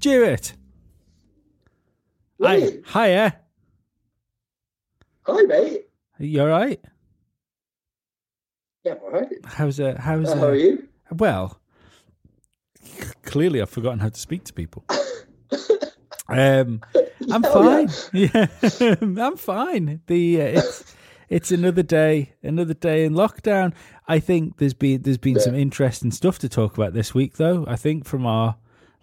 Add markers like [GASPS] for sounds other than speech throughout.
Yeah. Stuart. Hi, hiya. Hi, mate. You all right? Yeah, I'm all right. How's uh, how's Uh, how uh, are you? Well, clearly I've forgotten how to speak to people. [LAUGHS] Um, [LAUGHS] I'm fine. [LAUGHS] Yeah, I'm fine. The uh, it's it's another day, another day in lockdown. I think there's been there's been Yeah. some interesting stuff to talk about this week, though. I think from our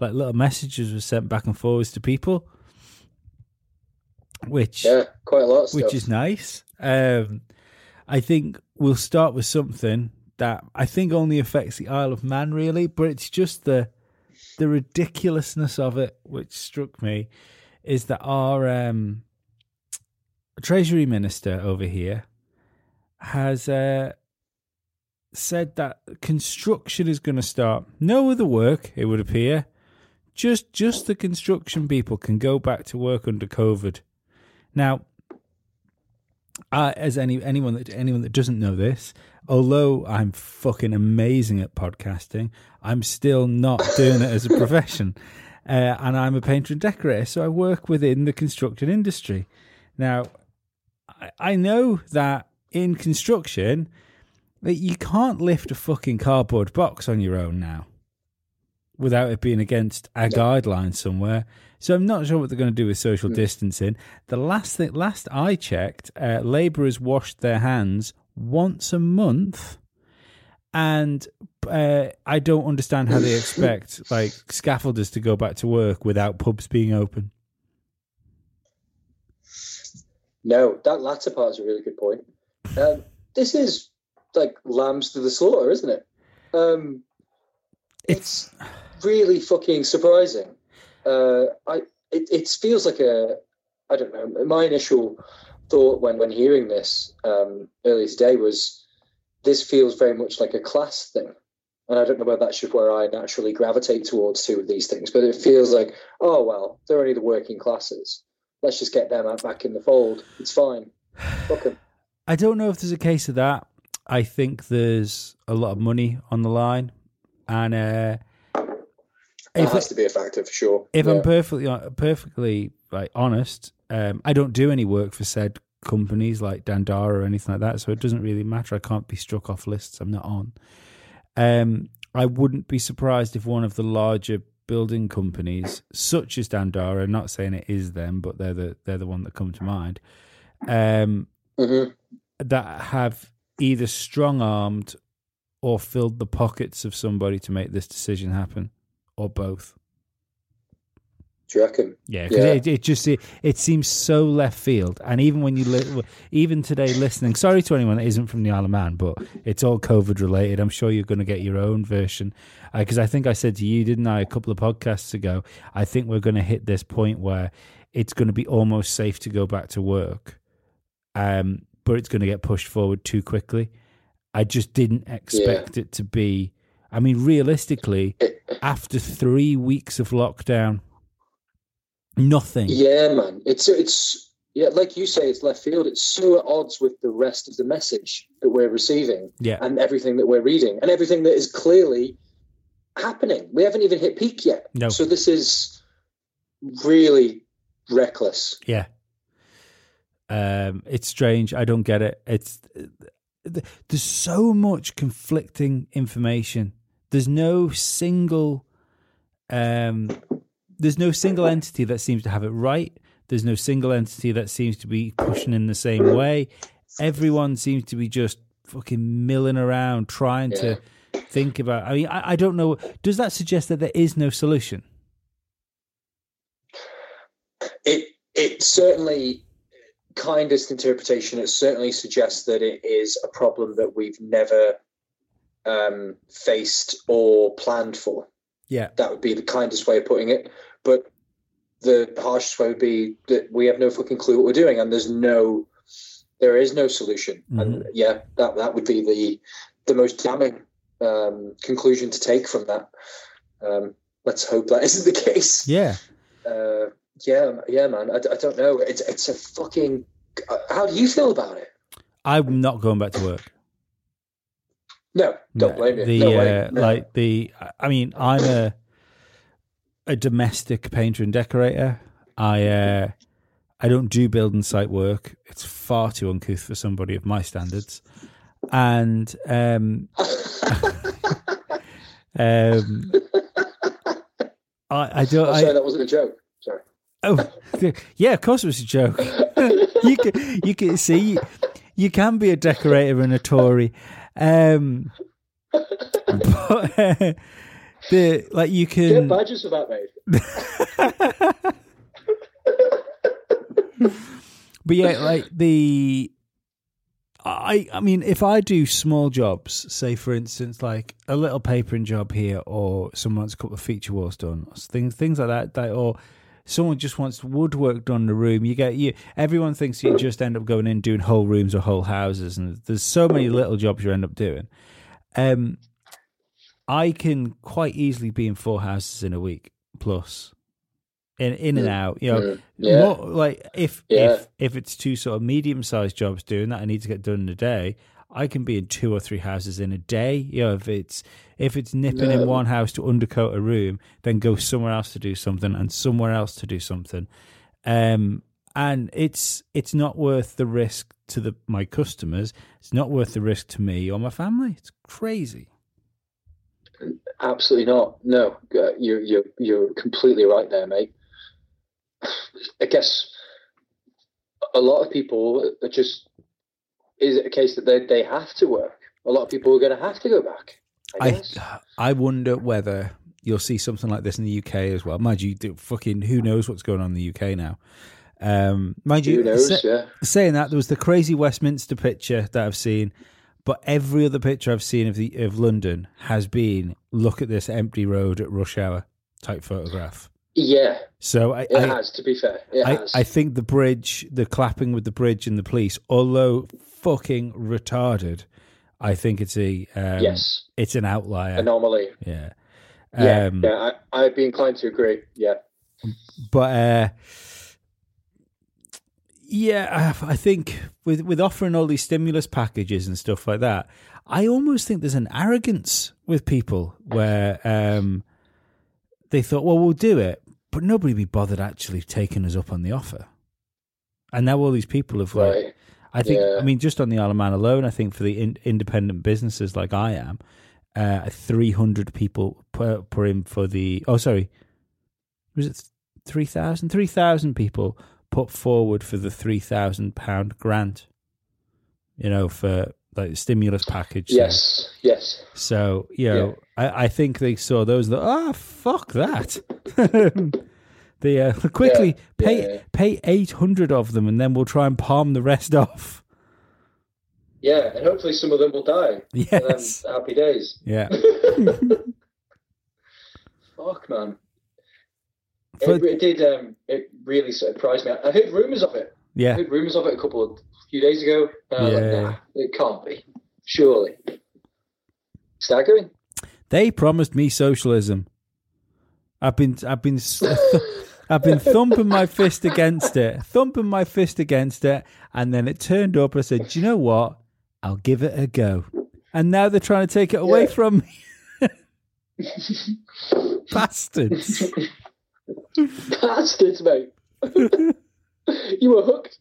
like little messages were sent back and forwards to people, which Yeah, quite a lot of stuff. which is nice. Um, I think we'll start with something that I think only affects the Isle of Man, really, but it's just the the ridiculousness of it, which struck me, is that our um, Treasury Minister over here has uh, said that construction is going to start. No other work, it would appear. Just just the construction people can go back to work under COVID. Now, uh, as any anyone that anyone that doesn't know this, although I'm fucking amazing at podcasting, I'm still not doing it as a profession. [LAUGHS] Uh, and I'm a painter and decorator, so I work within the construction industry. Now, I, I know that in construction, that you can't lift a fucking cardboard box on your own now without it being against a guideline somewhere. So I'm not sure what they're going to do with social distancing. The last thing, last I checked, uh, labourers washed their hands once a month, and uh, I don't understand how they expect [COUGHS] like scaffolders to go back to work without pubs being open. No, that latter part is a really good point. Um, this is like lambs to the slaughter, isn't it? Um, it's really fucking surprising. Uh, I it, it feels like a I don't know. My initial thought when when hearing this um, earlier today was this feels very much like a class thing, and I don't know whether that's just where I naturally gravitate towards two of these things, but it feels like oh well, they're only the working classes. Let's just get them out back in the fold. It's fine. Fuck 'em. I don't know if there's a case of that. I think there's a lot of money on the line, and uh, That has to be a factor for sure. if Yeah. I'm perfectly perfectly like honest, um, I don't do any work for said companies like Dandara or anything like that, so it doesn't really matter. I can't be struck off lists. I'm not on. Um, I wouldn't be surprised if one of the larger building companies, such as Dandara, not saying it is them, but they're the they're the one that come to mind, um, Mhm. that have either strong armed or filled the pockets of somebody to make this decision happen, or both. Do you reckon? Yeah, 'cause Yeah. It, it just it, it seems so left field, and even when you li- even today listening, sorry to anyone that isn't from the Isle of Man, but it's all COVID related. I'm sure you're going to get your own version because I think I said to you, didn't I, a couple of podcasts ago? I think we're going to hit this point where it's going to be almost safe to go back to work, um, but it's going to get pushed forward too quickly. I just didn't expect it to be. I mean, realistically, [LAUGHS] after three weeks of lockdown, nothing. Yeah, man. It's it's yeah, like you say, it's left field. It's so at odds with the rest of the message that we're receiving Yeah. and everything that we're reading and everything that is clearly happening. We haven't even hit peak yet. No. So this is really reckless. Yeah. Um, it's strange. I don't get it. It's there's so much conflicting information. There's no single, um, there's no single entity that seems to have it right. There's no single entity that seems to be pushing in the same way. Everyone seems to be just fucking milling around trying to think about. I mean, I, I don't know. Does that suggest that there is no solution? It it certainly kindest interpretation. It certainly suggests that it is a problem that we've never um, faced or planned for. Yeah. That would be the kindest way of putting it. But the harshest way would be that we have no fucking clue what we're doing, and there's no, there is no solution. And yeah, that that would be the the most damning um, conclusion to take from that. Um, let's hope that isn't the case. Yeah. Uh, yeah, yeah, man. I, I don't know. It's it's a fucking. uh, How do you feel about it? I'm not going back to work. No, don't blame you. The no uh, No. like the I mean, I'm a a domestic painter and decorator. I uh, I don't do building site work. It's far too uncouth for somebody of my standards. And um, [LAUGHS] [LAUGHS] um, I, I don't. I'm I, sorry, that wasn't a joke. Sorry. Oh, yeah, of course it was a joke. [LAUGHS] you can, you can see, you can be a decorator and a Tory, um, but uh, [LAUGHS] the like you Get can. badges for that, mate. [LAUGHS] But yeah, like the. I I mean, if I do small jobs, say for instance, like a little papering job here, or someone wants a couple of feature walls done, things things like that, that or someone just wants woodwork done in the room, you get you. Everyone thinks you just end up going in doing whole rooms or whole houses, and there's so many little jobs you end up doing. Um, I can quite easily be in four houses in a week plus, in in and out. You know, Mm, yeah. more, like if Yeah. if if it's two sort of medium sized jobs doing that I need to get done in a day, I can be in two or three houses in a day. You know, if it's if it's nipping in one house to undercoat a room, then go somewhere else to do something and somewhere else to do something. Um and it's it's not worth the risk to the my customers. It's not worth the risk to me or my family. It's crazy. Absolutely not. No, uh, you're you're you're completely right there, mate. [SIGHS] I guess a lot of people are just. Is it a case that they they have to work? A lot of people are going to have to go back. I I. I wonder whether you'll see something like this in the UK as well. Mind you, fucking who knows what's going on in the UK now. Um, mind you, knows? sa- yeah. saying that there was the crazy Westminster picture that I've seen, but every other picture I've seen of the of London has been look at this empty road at rush hour type photograph. Yeah, So I, it I, has. To be fair, it I, has. I think the bridge, the clapping with the bridge and the police, although fucking retarded, I think it's a um, yes, it's an outlier. anomaly. Yeah. Yeah, Um, yeah. I, I'd be inclined to agree. Yeah, But uh, yeah, I I think with with offering all these stimulus packages and stuff like that, I almost think there's an arrogance with people where um, they thought, well, we'll do it, but nobody would be bothered actually taking us up on the offer. And now all these people have like, right. I think, Yeah. I mean, just on the Isle of Man alone, I think for the in, independent businesses like I am, uh, 300 people per, per in for the, oh, sorry, was it 3,000? 3,000 people put forward for the £3,000 grant, you know, for like stimulus package. thing. Yes, yes. So, you know, I, I think they saw those that, oh, fuck that. [LAUGHS] they uh, [LAUGHS] quickly Yeah, pay yeah, yeah. pay 800 of them and then we'll try and palm the rest [LAUGHS] off. Yeah, and hopefully some of them will die. Yes. happy days. Yeah. Fuck, man. For- It, it did. Um, it really surprised me. I heard rumors of it. I Yeah. heard rumors of it a couple of few days ago. I was like, Yeah. nah, it can't be. Surely. Staggering. They promised me socialism. I've been I've been [LAUGHS] I've been thumping my fist against it, thumping my fist against it, and then it turned up. I said, "Do you know what? I'll give it a go." And now they're trying to take it away Yeah. from me. [LAUGHS] [LAUGHS] Bastards. Bastards, mate. [LAUGHS] you were hooked.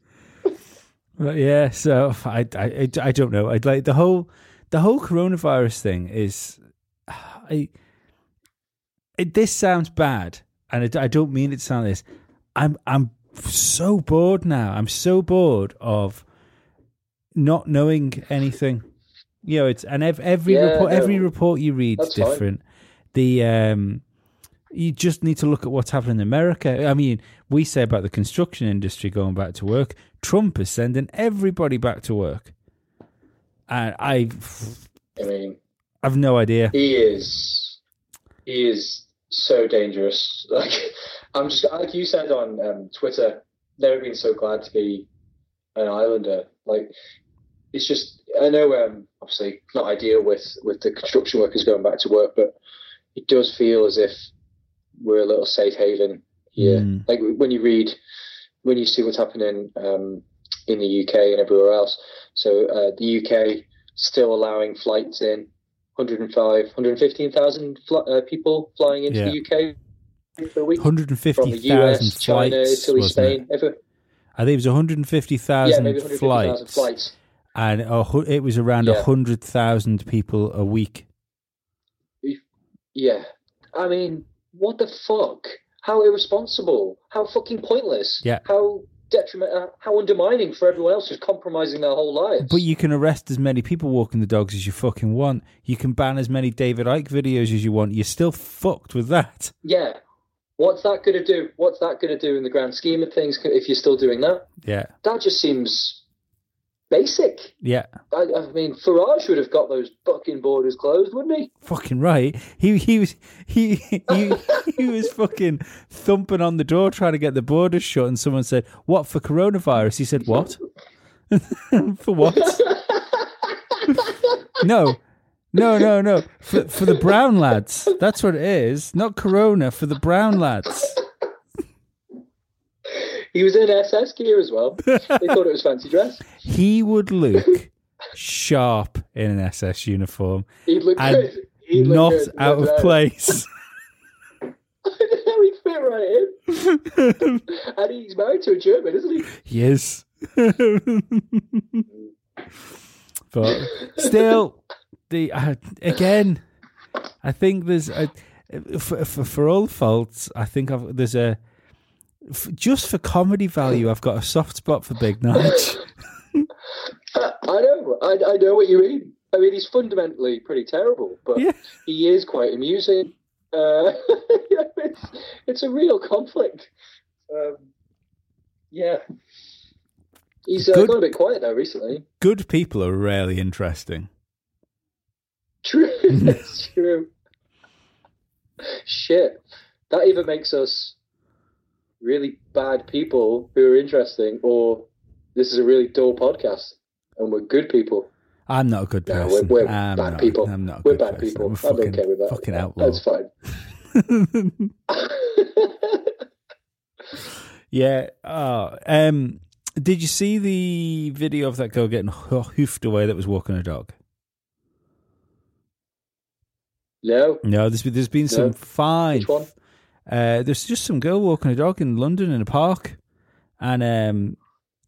But yeah, so I, I, I don't know. I'd like the whole the whole coronavirus thing is, [SIGHS] I. It, this sounds bad, and it, I don't mean it to sound this. I'm I'm so bored now. I'm so bored of not knowing anything. You know, it's and ev- every Yeah, report every report you read is That's fine. different. The um, you just need to look at what's happening in America. I mean, we say about the construction industry going back to work. Trump is sending everybody back to work, and I, I mean, I've no idea. he is. He is so dangerous. [LAUGHS] Like, I'm just like you said on um, Twitter. Never been so glad to be an Islander. Like, it's just. I know, um, obviously, not ideal with with the construction workers going back to work, but it does feel as if we're a little safe haven here. Mm. Like when you read, when you see what's happening um, in the UK and everywhere else. So uh, the UK still allowing flights in 105, 115,000 fl- uh, people flying into Yeah. the UK per week from the 150,000 US, China, Italy, Spain. it? I think it was 150,000 maybe 150,000 flights, flights. and it was around a Yeah. 100,000 people a week. Yeah. I mean, what the fuck? How irresponsible. How fucking pointless. Yeah. How detriment, uh, how undermining for everyone else who's compromising their whole lives. But you can arrest as many people walking the dogs as you fucking want. You can ban as many David Icke videos as you want. You're still fucked with that. yeah. What's that going to do? What's that going to do in the grand scheme of things if you're still doing that? Yeah, That just seems basic. yeah, I, I mean, Farage would have got those fucking borders closed, wouldn't he? fucking right. He he was he he he was fucking thumping on the door trying to get the borders shut, and someone said, "What for coronavirus?" He said, "What [LAUGHS] for what?" [LAUGHS] no, no, no, no. For for the brown lads. That's what it is. Not corona for the brown lads. He was in SS gear as well. they thought it was fancy dress. [LAUGHS] He would look sharp in an SS uniform, He'd look And good. He'd look not good. out of place. [LAUGHS] He'd fit right in. [LAUGHS] and he's married to a German, isn't he? Yes. but still, the uh, again, I think there's a for, for for all faults. I think I've, there's a just for comedy value. I've got a soft spot for Big Notch. I, [LAUGHS] I know. I, I know what you mean. I mean, he's fundamentally pretty terrible, but Yeah. he is quite amusing. Uh, [LAUGHS] it's, it's a real conflict. Um, yeah. He's uh, Good- gone a bit quiet though recently. Good people are rarely interesting. [LAUGHS] True. it's true. Shit. That even makes us really bad people who are interesting, or this is a really dull podcast and we're good people. I'm not a good No, person. we're, we're I'm bad not, people. I'm not we're bad person. people. I'm a I'm okay with that. fucking outlaw. That's fine. [LAUGHS] Yeah. Oh, um, did you see the video of that girl getting hoofed away that was walking a dog? no. No, there's there's been some No. fine. Which one? Uh, there's just some girl walking a dog in London in a park, and um,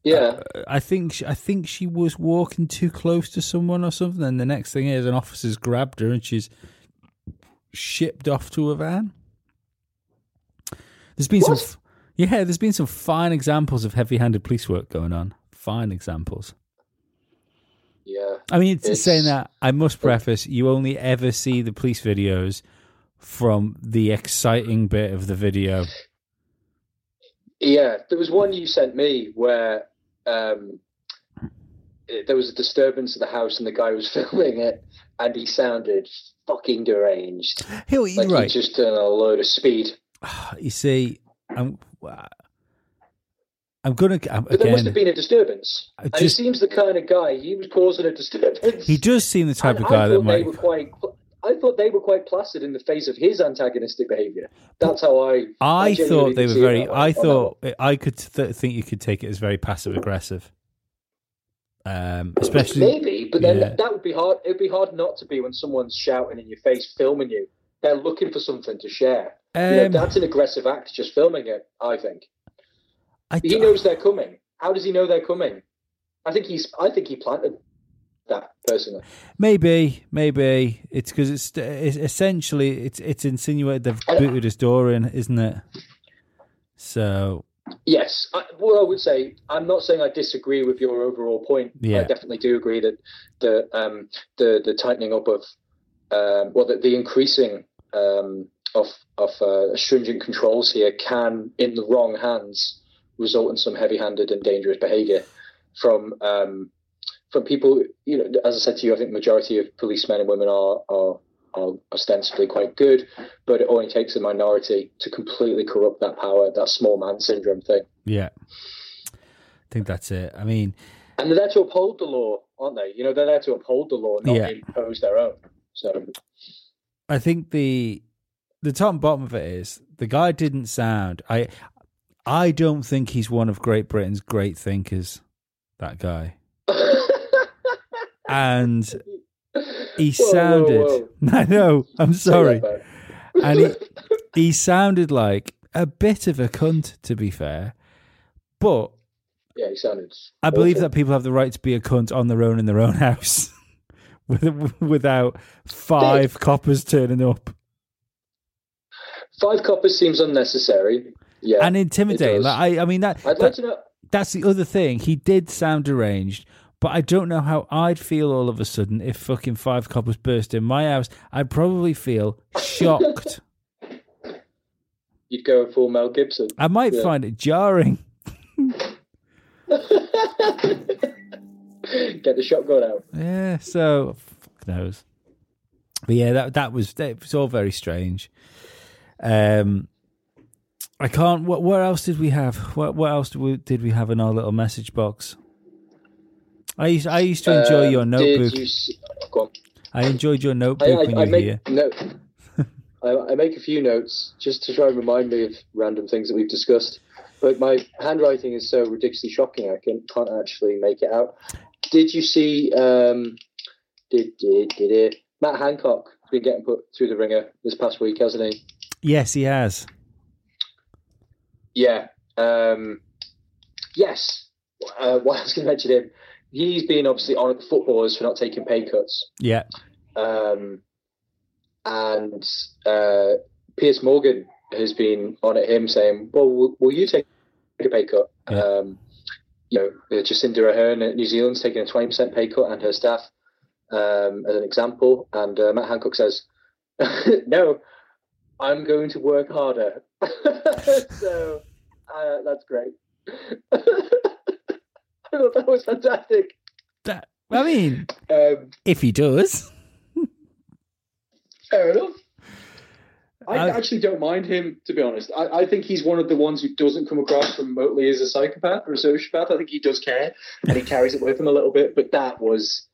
Yeah. I think she, I think she was walking too close to someone or something. And the next thing is, an officer's grabbed her and she's shipped off to a van. There's been What? some, yeah, there's been some fine examples of heavy-handed police work going on. Fine examples. yeah. I mean, it's, It's- saying that I must preface: you only ever see the police videos from the exciting bit of the video. Yeah. There was one you sent me where um, it- there was a disturbance at the house and the guy was [LAUGHS] filming it and he sounded fucking deranged. Here, Like right? he'd just done a load of speed. [SIGHS] You see, I'm, [SIGHS] I'm gonna I'm, But there must have been a disturbance. I and he seems the kind of guy, he was causing a disturbance. He does seem the type And of guy I that thought they might. were quite. I thought they were quite placid in the face of his antagonistic behaviour. That's how I. I genuinely thought they were very. I thought I could th- think you could take it as very passive aggressive. Um, especially Maybe, but then yeah. that would be hard. It would be hard not to be when someone's shouting in your face, filming you. They're looking for something to share. You know, um, that's an aggressive act, just filming it. I think I, he knows they're coming. How does he know they're coming? I think he's. I think he planted that personally. maybe maybe it's because it's, it's essentially it's it's insinuated they've booted his door in, isn't it? So Yes, I, what I would say, I'm not saying I disagree with your overall point. Yeah. I definitely do agree that the um, the the tightening up of um, well, the, the increasing um, of of uh, stringent controls here can, in the wrong hands, result in some heavy-handed and dangerous behaviour from um, from people. You know, as I said to you, I think the majority of policemen and women are are are ostensibly quite good, but it only takes a minority to completely corrupt that power, that small man syndrome thing. yeah, I think that's it. I mean, And they're there to uphold the law, aren't they? You know, they're there to uphold the law, not Yeah. impose their own. So, I think the the top and bottom of it is the guy didn't sound. I I don't think he's one of Great Britain's great thinkers. That guy, and [LAUGHS] he Whoa, whoa, sounded. whoa. [LAUGHS] I know. I'm sorry. and he [LAUGHS] he sounded like a bit of a cunt, to be fair. But Yeah, he sounded. I believe that people have the right to be a cunt on their own in their own house, without five coppers turning up five coppers seems unnecessary. Yeah, and intimidating. Like, I, I mean that, I'd that like to know. that's the other thing. He did sound deranged, but I don't know how I'd feel all of a sudden if fucking five coppers burst in my house. I'd probably feel shocked. [LAUGHS] You'd go and full Mel Gibson. I might Yeah. find it jarring. [LAUGHS] Get the shotgun out. Yeah, so fuck knows. But yeah, that that was it was all very strange. Um, I can't. What what else did we have? What what else did we, did we have in our little message box? I used I used to enjoy Um, your notebook. You see, oh. I enjoyed your notebook I, I, when you I make here. no, [LAUGHS] I, I make a few notes just to try and remind me of random things that we've discussed. But my handwriting is so ridiculously shocking, I can, can't actually make it out. Did you see? Um, did did did it? Matt Hancock has been getting put through the ringer this past week, hasn't he? Yes, he has. Yeah. Um, yes. Uh, [LAUGHS] what I was going to mention him. He's been obviously on at the footballers for not taking pay cuts. Yeah, Um, and uh, Piers Morgan has been on at him saying, "Well, will, will you take a pay cut?" Yeah. Um, you know, uh, Jacinda Ardern at New Zealand's taking a twenty percent pay cut, and her staff, um, as an example. And uh, Matt Hancock says, [LAUGHS] "No, I'm going to work harder." [LAUGHS] so uh, that's great. [LAUGHS] I thought [LAUGHS] that was fantastic. that, I mean, Um, if he does, Fair enough. I I- actually don't mind him, to be honest. I, I think he's one of the ones who doesn't come across remotely as a psychopath or a sociopath. I think he does care and he [LAUGHS] carries it with him a little bit. But that was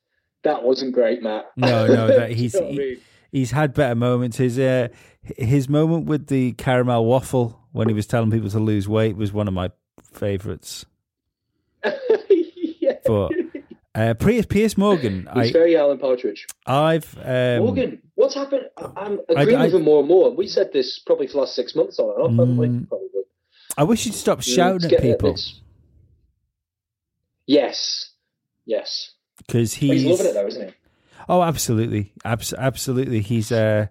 that wasn't great, Matt. No, no, that [LAUGHS] he's- You know what I mean? he's had better moments. His uh, his moment with the caramel waffle when he was telling people to lose weight was one of my favourites. But uh, Morgan, [LAUGHS] He's I, very Alan Partridge. I've um, Morgan, what's happened? I- I'm I- agreeing I- with him more and more. We said this probably for the last six months on and off, haven't we? Mm, Probably. I wish you'd stop Mm, shouting at people Yes. Yes. because he's, he's loving it though, isn't he? Oh, absolutely, Abs- absolutely. He's uh,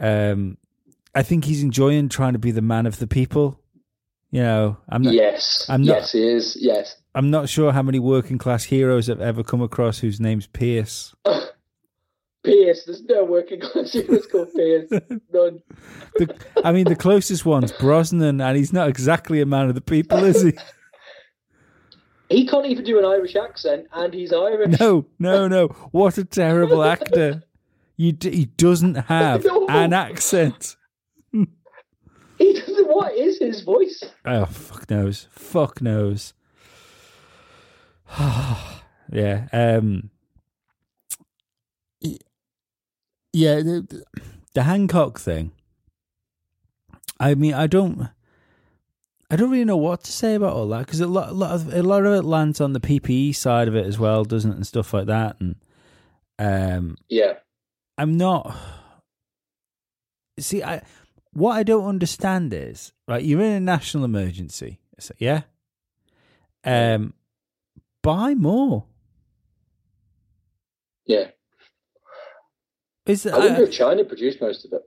um, I think he's enjoying trying to be the man of the people. You know, I'm not. yes. I'm not- yes, he is. Yes. I'm not sure how many working class heroes I've ever come across whose name's Pierce. [LAUGHS] Pierce. There's no working class heroes called Pierce. [LAUGHS] None. The, I mean, the closest one's Brosnan, and he's not exactly a man of the people, is he? [LAUGHS] He can't even do an Irish accent, and he's Irish. No, no, no. What a terrible actor. You d- he doesn't have No. an accent. He doesn't. What is his voice? Oh, fuck knows. Fuck knows. [SIGHS] yeah. Um. Yeah. The, the- the Hancock thing. I mean, I don't. I don't really know what to say about all that because a lot, a lot of a lot of it lands on the PPE side of it as well, doesn't it, and stuff like that. And um, Yeah. I'm not. [SIGHS] See, I what I don't understand is right. You're in a national emergency, yeah. Um, buy more. Yeah. Is I wonder I, if China produced most of it.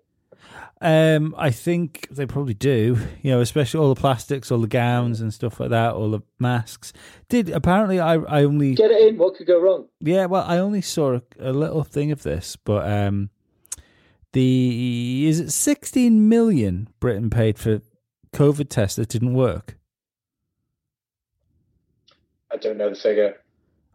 um, I think they probably do. You know, especially all the plastics, all the gowns and stuff like that, all the masks. Did apparently I I only Get it in. What could go wrong? Yeah, well, I only saw a, a little thing of this, but um, the is it sixteen million Britain paid for COVID tests that didn't work. I don't know the figure.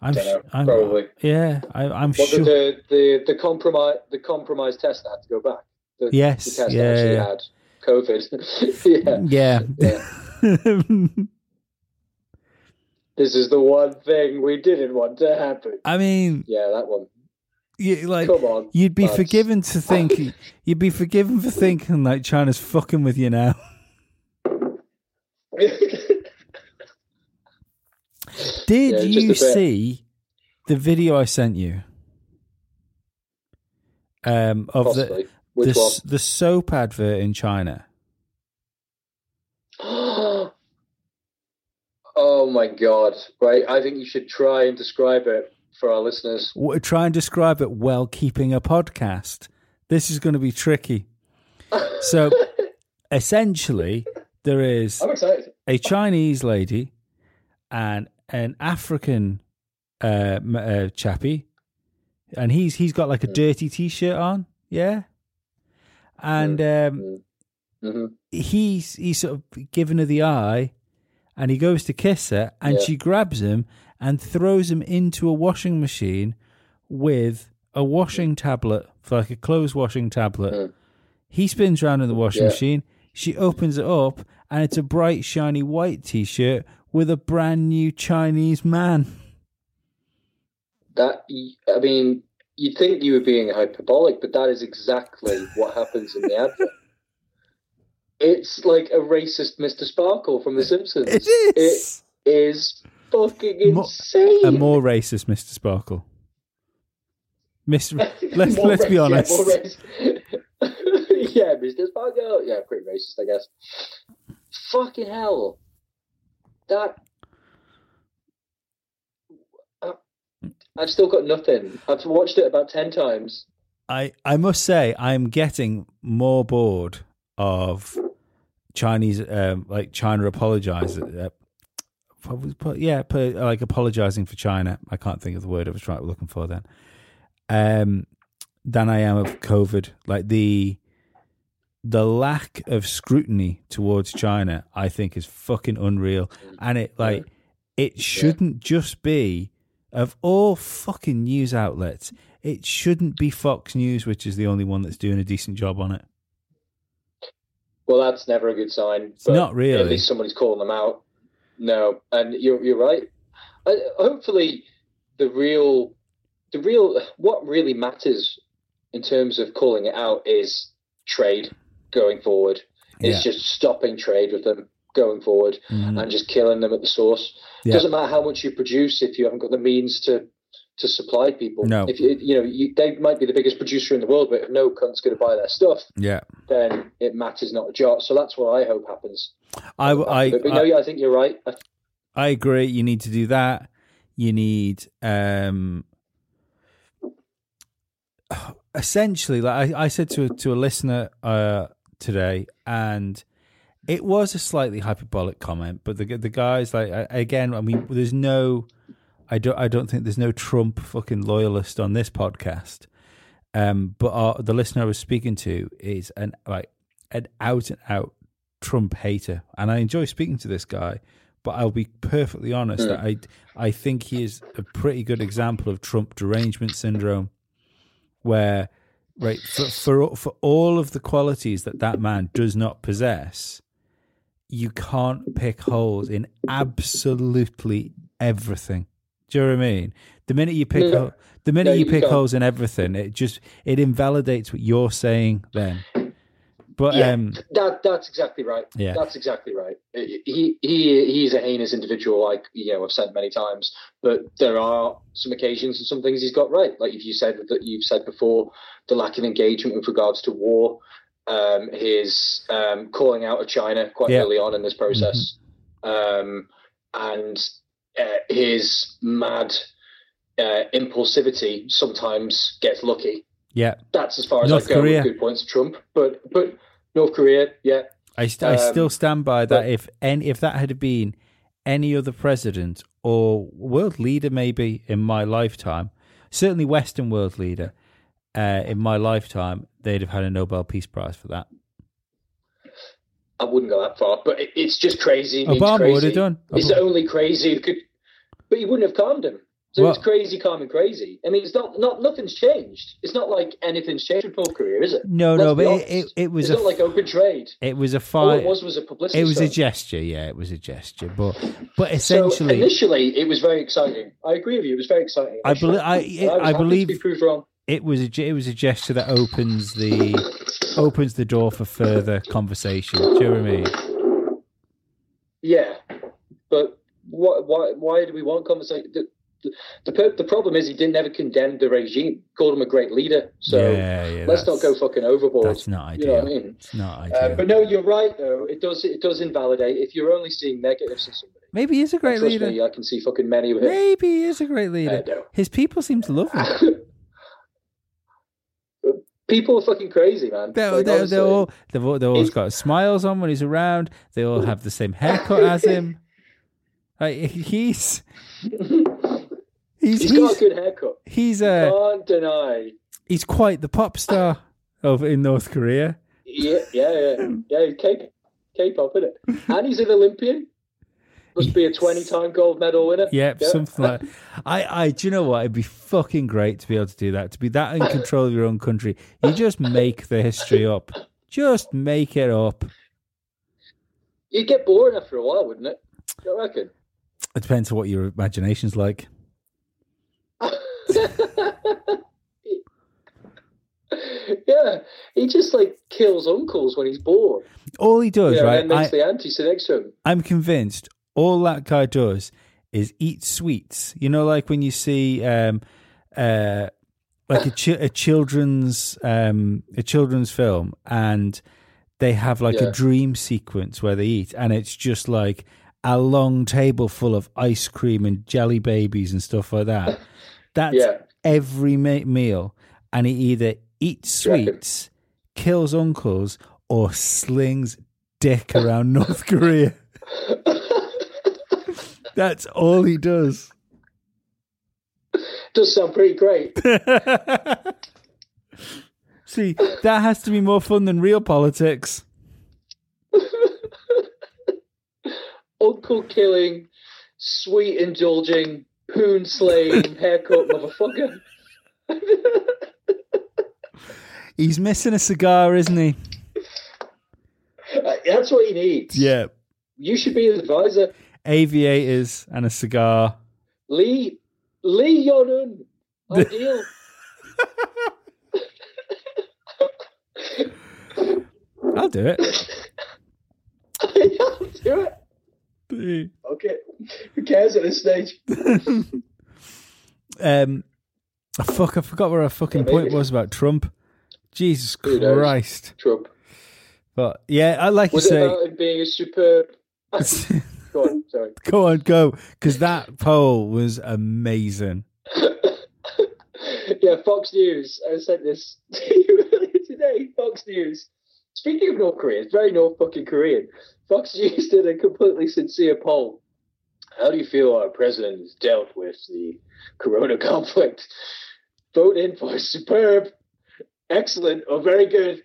I'm, know, I'm probably. yeah, I, I'm What sure. the, the the compromise the compromise test that had to go back. The, Yes, the test yeah, actually yeah. had COVID. [LAUGHS] yeah. yeah, [LAUGHS] This is the one thing we didn't want to happen. I mean, Yeah, that one. You, like Come on. you'd be lads. forgiven to think you'd be forgiven for thinking like China's fucking with you now. [LAUGHS] Did Yeah, you see the video I sent you? Um, of the Possibly. Which the, one? the soap advert in China. [GASPS] oh my god! Right, I think you should try and describe it for our listeners. W- Try and describe it while keeping a podcast. This is going to be tricky. [LAUGHS] So, essentially, there is a Chinese lady and an African uh, uh, chappie, and he's he's got like a dirty t-shirt on, yeah, and um, hmm he's he's sort of giving her the eye, and he goes to kiss her, and Yeah. she grabs him and throws him into a washing machine with a washing tablet, for like a clothes washing tablet. Mm. He spins around in the washing Yeah. machine. She opens it up, and it's a bright, shiny white T-shirt with a brand new Chinese man. That I mean, you'd think you were being hyperbolic, but that is exactly what happens in the advert. It's like a racist Mr. Sparkle from The [LAUGHS] Simpsons. It is It is fucking Mo- insane. a more racist Mr. Sparkle. Mr. [LAUGHS] Let's More let's be honest. [LAUGHS] Yeah, yeah, Mr. Sparkle. Yeah, pretty racist, I guess. Fucking hell. That. I- I've still got nothing. I've watched it about 10 times. I, I must say I'm getting more bored of Chinese um, like China apologize uh, yeah put, like apologizing for China I can't think of the word I was trying looking for then um than I am of COVID like the the lack of scrutiny towards China I think is fucking unreal and it like it shouldn't just be of all fucking news outlets it shouldn't be Fox News which is the only one that's doing a decent job on it Well, that's never a good sign. But not really. At least somebody's calling them out. No, and you're you're right. I, hopefully, the real, the real, what really matters in terms of calling it out is trade going forward. It's just stopping trade with them going forward Mhm. and just killing them at the source. Yeah. Doesn't matter how much you produce if you haven't got the means to to supply people. No. If you you know you, they might be the biggest producer in the world, but if no cunt's going to buy their stuff, yeah then it matters not a jot. So that's what I hope happens. I, I, but, but I, no, yeah, I think you're right. I, I agree. You need to do that. You need um essentially like I, I said to to a listener uh today and it was a slightly hyperbolic comment but the the guys like again I mean there's no I don't I don't think there's no Trump fucking loyalist on this podcast. Um but our, the listener I was speaking to is an like an out and out Trump hater. And I enjoy speaking to this guy but I'll be perfectly honest that I I think he is a pretty good example of Trump derangement syndrome, where right for for for all of the qualities that that man does not possess, you can't pick holes in absolutely everything. Do you know what I mean? The minute you pick No. the minute No, you you pick holes in everything, it just it invalidates what you're saying. Then, but yeah, um, that that's exactly right. Yeah. that's exactly right. He he he's a heinous individual, like you know I've said many times. But there are some occasions and some things he's got right. Like if you said that you've said before, the lack of engagement with regards to war, um, his um, calling out of China quite Yeah. early on in this process, um, and uh, his mad uh, impulsivity sometimes gets lucky. yeah, That's as far as North I go Korea. with good points Trump. But but North Korea, yeah, I, st- I Um, still stand by that. but- if any, if that had been any other president or world leader, maybe in my lifetime, certainly Western world leader uh, in my lifetime, they'd have had a Nobel Peace Prize for that. I wouldn't go that far. But it, it's just crazy. Obama crazy. would have done. It's only crazy could, but he wouldn't have calmed him. So Well- it's crazy, calm, and crazy. I mean, it's not not nothing's changed. It's not like anything's changed with North Korea, is it? no, Let's no, but it, it, it was It's a not like open trade. it was a All fight. it was was a publicity. It was a gesture, yeah. It was a gesture, but but So essentially, initially, it was very exciting. I agree with you. It was very exciting. I believe I And was I to believe be proved wrong. it was a it was a gesture that opens the opens the door for further conversation. Do you know what I mean? Yeah, but what? Why? Why do we want conversation? the the, the problem is he didn't ever condemn the regime. Called him a great leader. So yeah, yeah, let's not go fucking overboard. That's not You know ideal. what I mean? It's not Uh, but no, you're right though. It does it does invalidate if you're only seeing negatives in somebody. Maybe he's a great leader. me, I can see fucking many with him. Maybe he is a great leader. His people seem to love him. [LAUGHS] People are fucking crazy, man. They're, Like, they're, they're all, they've, all, they've always got smiles on when he's around. They all [LAUGHS] have the same haircut as him. Like, he's he's he's got a good haircut. he's uh, Can't deny. he's quite the pop star over in North Korea. Yeah, yeah, yeah. Yeah, K- K-pop, isn't it? And he's an Olympian. Must be a 20-time gold medal winner. Yep, Yeah. something like. I, I, do you know what? It'd be fucking great to be able to do that. To be that in control of your own country, you just make the history up. Just make it up. You'd get bored after a while, wouldn't it? I reckon. It depends on what your imagination's like. [LAUGHS] yeah, he just like kills uncles when he's bored. All he does, Yeah, right? and then makes I, the auntie sit next to him. I'm convinced all that guy does is eat sweets. You know, like when you see um, uh, like a, chi- a children's um, a children's film, and they have like Yeah. a dream sequence where they eat, and it's just like a long table full of ice cream and jelly babies and stuff like that. [LAUGHS] That's Yeah. every meal, and he either eats sweets, kills uncles, or slings dick around [LAUGHS] North Korea. [LAUGHS] That's all he does. Does sound pretty great. See, that has to be more fun than real politics. Uncle killing, sweet indulging, poon slaying, [LAUGHS] haircut motherfucker. [LAUGHS] He's missing a cigar, isn't he? Uh, That's what he needs. Yeah. You should be his advisor. Aviators and a cigar. Lee Lee Jong-un. Ideal. [LAUGHS] I'll do it. I'll do it. Okay. Who cares at this stage? [LAUGHS] um, oh, fuck, I forgot where our fucking Yeah, point was about Trump. Jesus? Christ. Trump. But yeah, I like Was you it say. about him being a superb? [LAUGHS] Go on, sorry. go on, go. Because that poll was amazing. [LAUGHS] yeah, Fox News. I sent this to you earlier today. Fox News. Speaking of North Korea, it's very North fucking Korean. Fox [LAUGHS] News did a completely sincere poll. How do you feel our president has dealt with the corona [LAUGHS] conflict? Vote in for superb, excellent, or very good.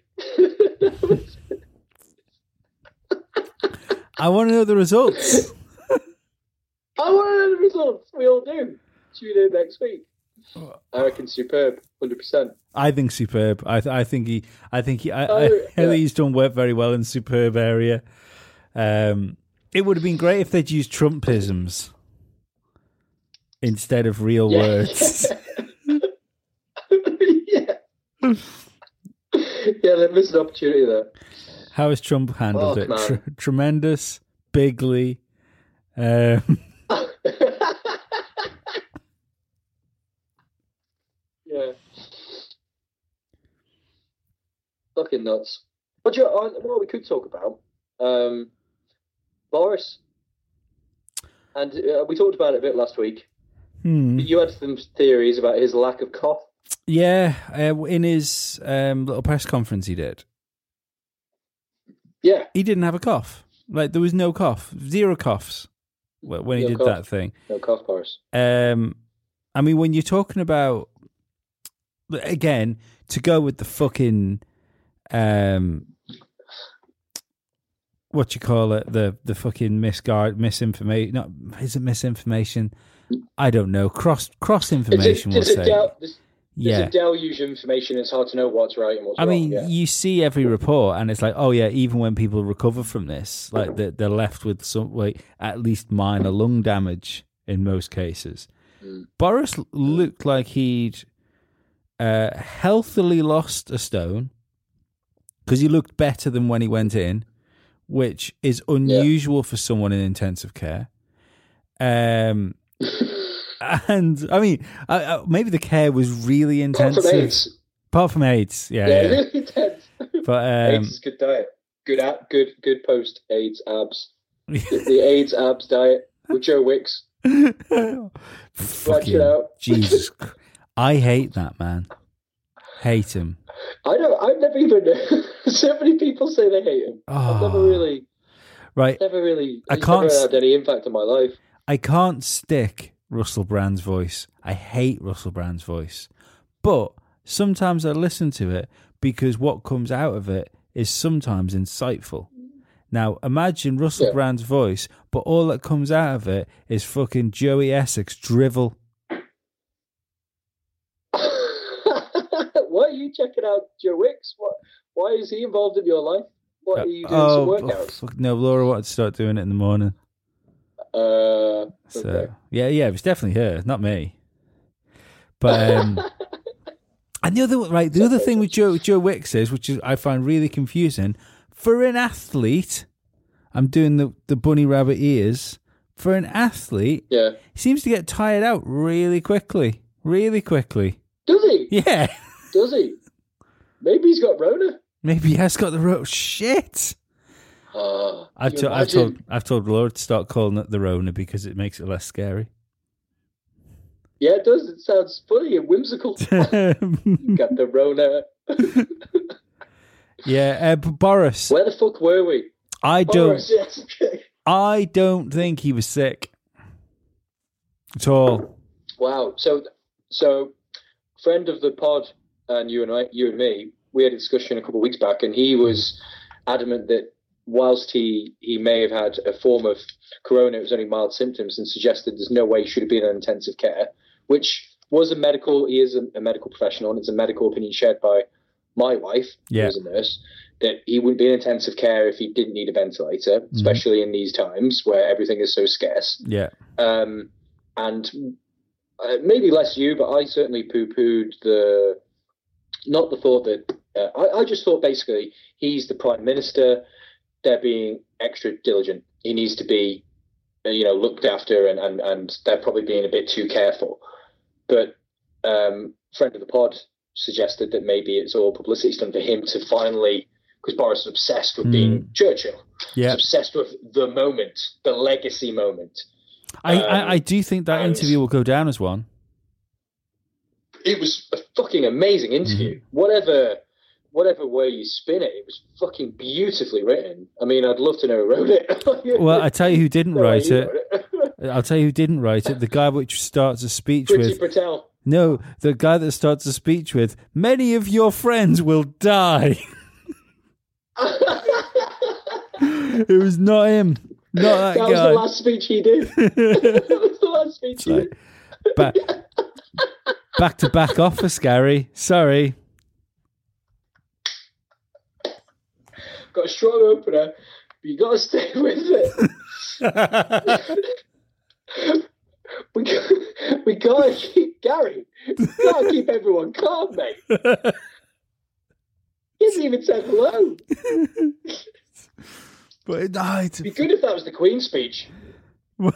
I want to know the results. [LAUGHS] I want to know the results. We all do. Tune in next week. I reckon superb, hundred percent. I think superb. I th- I think he. I think he. I, I, Oh, I yeah. think he's done work very well in superb area. Um, it would have been great if they'd used Trumpisms instead of real Yeah. words. [LAUGHS] yeah. yeah, they missed an opportunity there. How has Trump handled Oh, it? Tr- tremendous, bigly. Um, [LAUGHS] yeah. Fucking nuts. But you know, what we could talk about, um, Boris. And uh, we talked about it a bit last week. hmm. You had some theories about his lack of cough. Yeah, uh, in his um, little press conference he did, Yeah, he didn't have a cough. Like there was no cough, zero coughs when he No did cough. that thing. no cough, Boris. Um, I mean, when you're talking about again to go with the fucking um, what you call it, the the fucking misguide misinformation. Not is it misinformation? I don't know. Cross cross It's information. a, We'll it's say. del- there's, yeah. there's a deluge of information. It's hard to know what's right and what's I wrong. mean, yeah. you see every report, and it's like, oh yeah, even when people recover from this, like they're, they're left with some, like at least minor lung damage in most cases. Mm. Boris looked like he'd uh, healthily lost a stone because he looked better than when he went in, which is unusual for someone in intensive care. Um, [LAUGHS] and I mean, uh, uh, maybe the care was really Apart intensive. from AIDS. Apart from AIDS, yeah, Yeah, yeah. really intense. [LAUGHS] But [LAUGHS] um, AIDS is good diet. Good ab, good good post AIDS abs. The, the AIDS abs diet with Joe Wicks. Fucking it out. Jesus, I hate that man. Hate him. I don't. I've never even. [LAUGHS] so many people say they hate him. I've never Oh. really, Right, never really. I can't never had any impact on my life. I can't stick Russell Brand's voice. I hate Russell Brand's voice. But sometimes I listen to it because what comes out of it is sometimes insightful. Now, imagine Russell Yeah. Brand's voice, but all that comes out of it is fucking Joey Essex drivel. Why are you checking out Joe Wicks? What? Why is he involved in your life? What are you doing oh, some workouts? fuck, no, Laura wanted to start doing it in the morning. Uh, So okay. yeah, yeah, it was definitely her, not me. But um, [LAUGHS] and the other right, the other thing with Joe Joe Wicks is, which is I find really confusing, for an athlete, I'm doing the the bunny rabbit ears. For an athlete, yeah. he seems to get tired out really quickly, really quickly. Does he? Yeah, Does he? Maybe he's got Rona. maybe he has got the rope. Shit. Uh, I've, to, I've told imagine? I've told Laura to start calling it the Rona because it makes it less scary. Yeah, it does. It sounds funny and whimsical. [LAUGHS] got the Rona. [LAUGHS] yeah, uh, but Boris, Where the fuck were we? I don't. [LAUGHS] Yes. okay. I don't think he was sick at all. Wow. So, so friend of the pod and you and I, you and me, we had a discussion a couple of weeks back, and he was adamant that whilst he he may have had a form of corona, it was only mild symptoms, and suggested there's no way he should have been in intensive care, which was a medical. He is a, a medical professional, and it's a medical opinion shared by my wife, Yeah. who's a nurse. That he wouldn't be in intensive care if he didn't need a ventilator, especially in these times where everything is so scarce Yeah, um, and uh, maybe less you, but I certainly poo-pooed the not the thought that uh, I, I just thought basically he's the prime minister. They're being extra diligent. He needs to be, uh, you know, looked after, and and and they're probably being a bit too careful. But um, friend of the pod suggested that maybe it's all publicity stunt for him to finally, because Boris is obsessed with being Churchill. yeah. Obsessed with the moment, the legacy moment. I, Um, I, I do think that interview will go down as one. It was a fucking amazing interview. Mm-hmm. Whatever, whatever way you spin it, it was fucking beautifully written. I mean, I'd love to know who wrote it. [LAUGHS] Well, I tell you who didn't No write it. wrote it. [LAUGHS] I'll tell you who didn't write it. The guy which starts a speech Priti with Patel. no, the guy that starts a speech with many of your friends will die. [LAUGHS] it was not him, not that, That was guy. the last speech he did. that was the last speech he did. back, back to back office, Gary. Sorry. Got a strong opener, but you got to stay with it. [LAUGHS] we got, we to keep Gary. We to keep everyone calm, mate. He hasn't even said hello. but uh, it, died. It'd be good if that was the Queen's speech. [LAUGHS]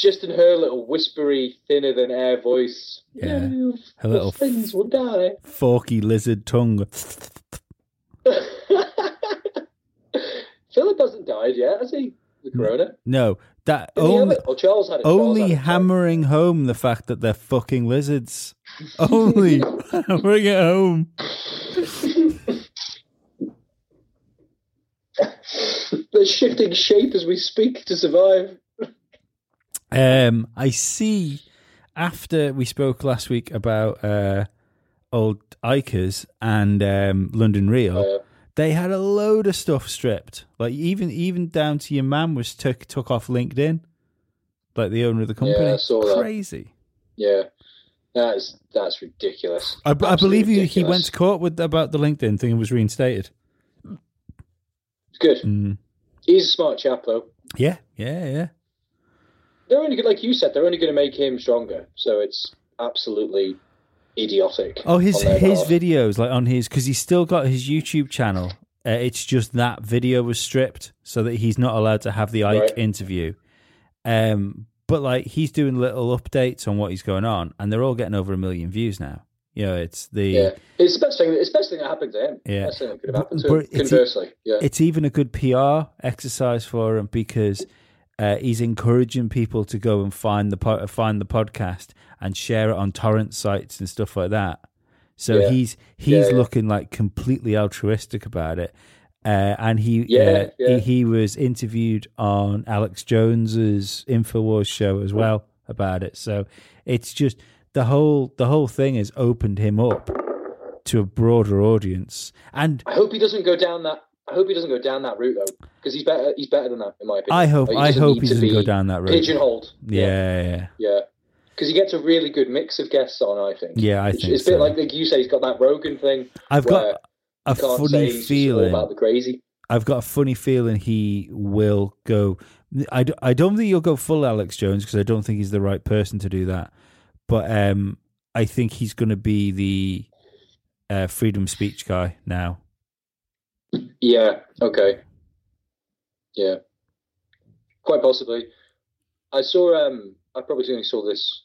Just in her little whispery, thinner than air voice. Yeah. "Your Her little friends will die. forky lizard tongue. [LAUGHS] Philip hasn't died yet, has he? The corona. No, that Did only? Oh, Charles had it. Charles only had it. hammering home the fact that they're fucking lizards. [LAUGHS] Only hammering it home. [LAUGHS] They're shifting shape as we speak to survive. Um, I see. After we spoke last week about uh, old Ikers and um, London Real, Uh, they had a load of stuff stripped. Like even even down to your man was took took off LinkedIn, like the owner of the company. I saw that. Crazy. yeah, that's that's ridiculous. I, I believe he, he went to court with about the LinkedIn thing and was reinstated. It's good. Mm. He's a smart chap, though. Yeah, yeah, yeah. They're only good, like you said. They're only going to make him stronger. So it's absolutely idiotic. Oh, his his part. videos like on his because he's still got his YouTube channel. Uh, it's just that video was stripped so that he's not allowed to have the Icke Right. interview. Um, but like he's doing little updates on what he's going on, and they're all getting over a million views now. You know, it's the Yeah, it's the best thing. It's the best thing that happened to him. Yeah. best thing that could have happened to But him. Conversely, yeah, it's even a good PR exercise for him because uh, he's encouraging people to go and find the po- find the podcast and share it on torrent sites and stuff like that. So Yeah. he's he's Yeah, yeah. looking like completely altruistic about it. Uh, and he, Yeah, uh, yeah. he he was interviewed on Alex Jones's Infowars show as well about it. So it's just the whole the whole thing has opened him up to a broader audience. And I hope he doesn't go down that. I hope he doesn't go down that route though, because he's better. He's better than that, in my opinion. I hope Like, I hope he doesn't go down that route. Pigeonholed. Yeah, yeah, yeah. Because he gets a really good mix of guests on. I think. yeah. I It's, think it's a bit like like you say. He's got that Rogan thing. I've got a funny feeling. about the crazy. I've got a funny feeling he will go. I, d- I don't think he'll go full Alex Jones because I don't think he's the right person to do that. But um, I think he's going to be the uh, freedom speech guy now. Yeah. Okay. Yeah. Quite possibly. I saw. Um. I probably only saw this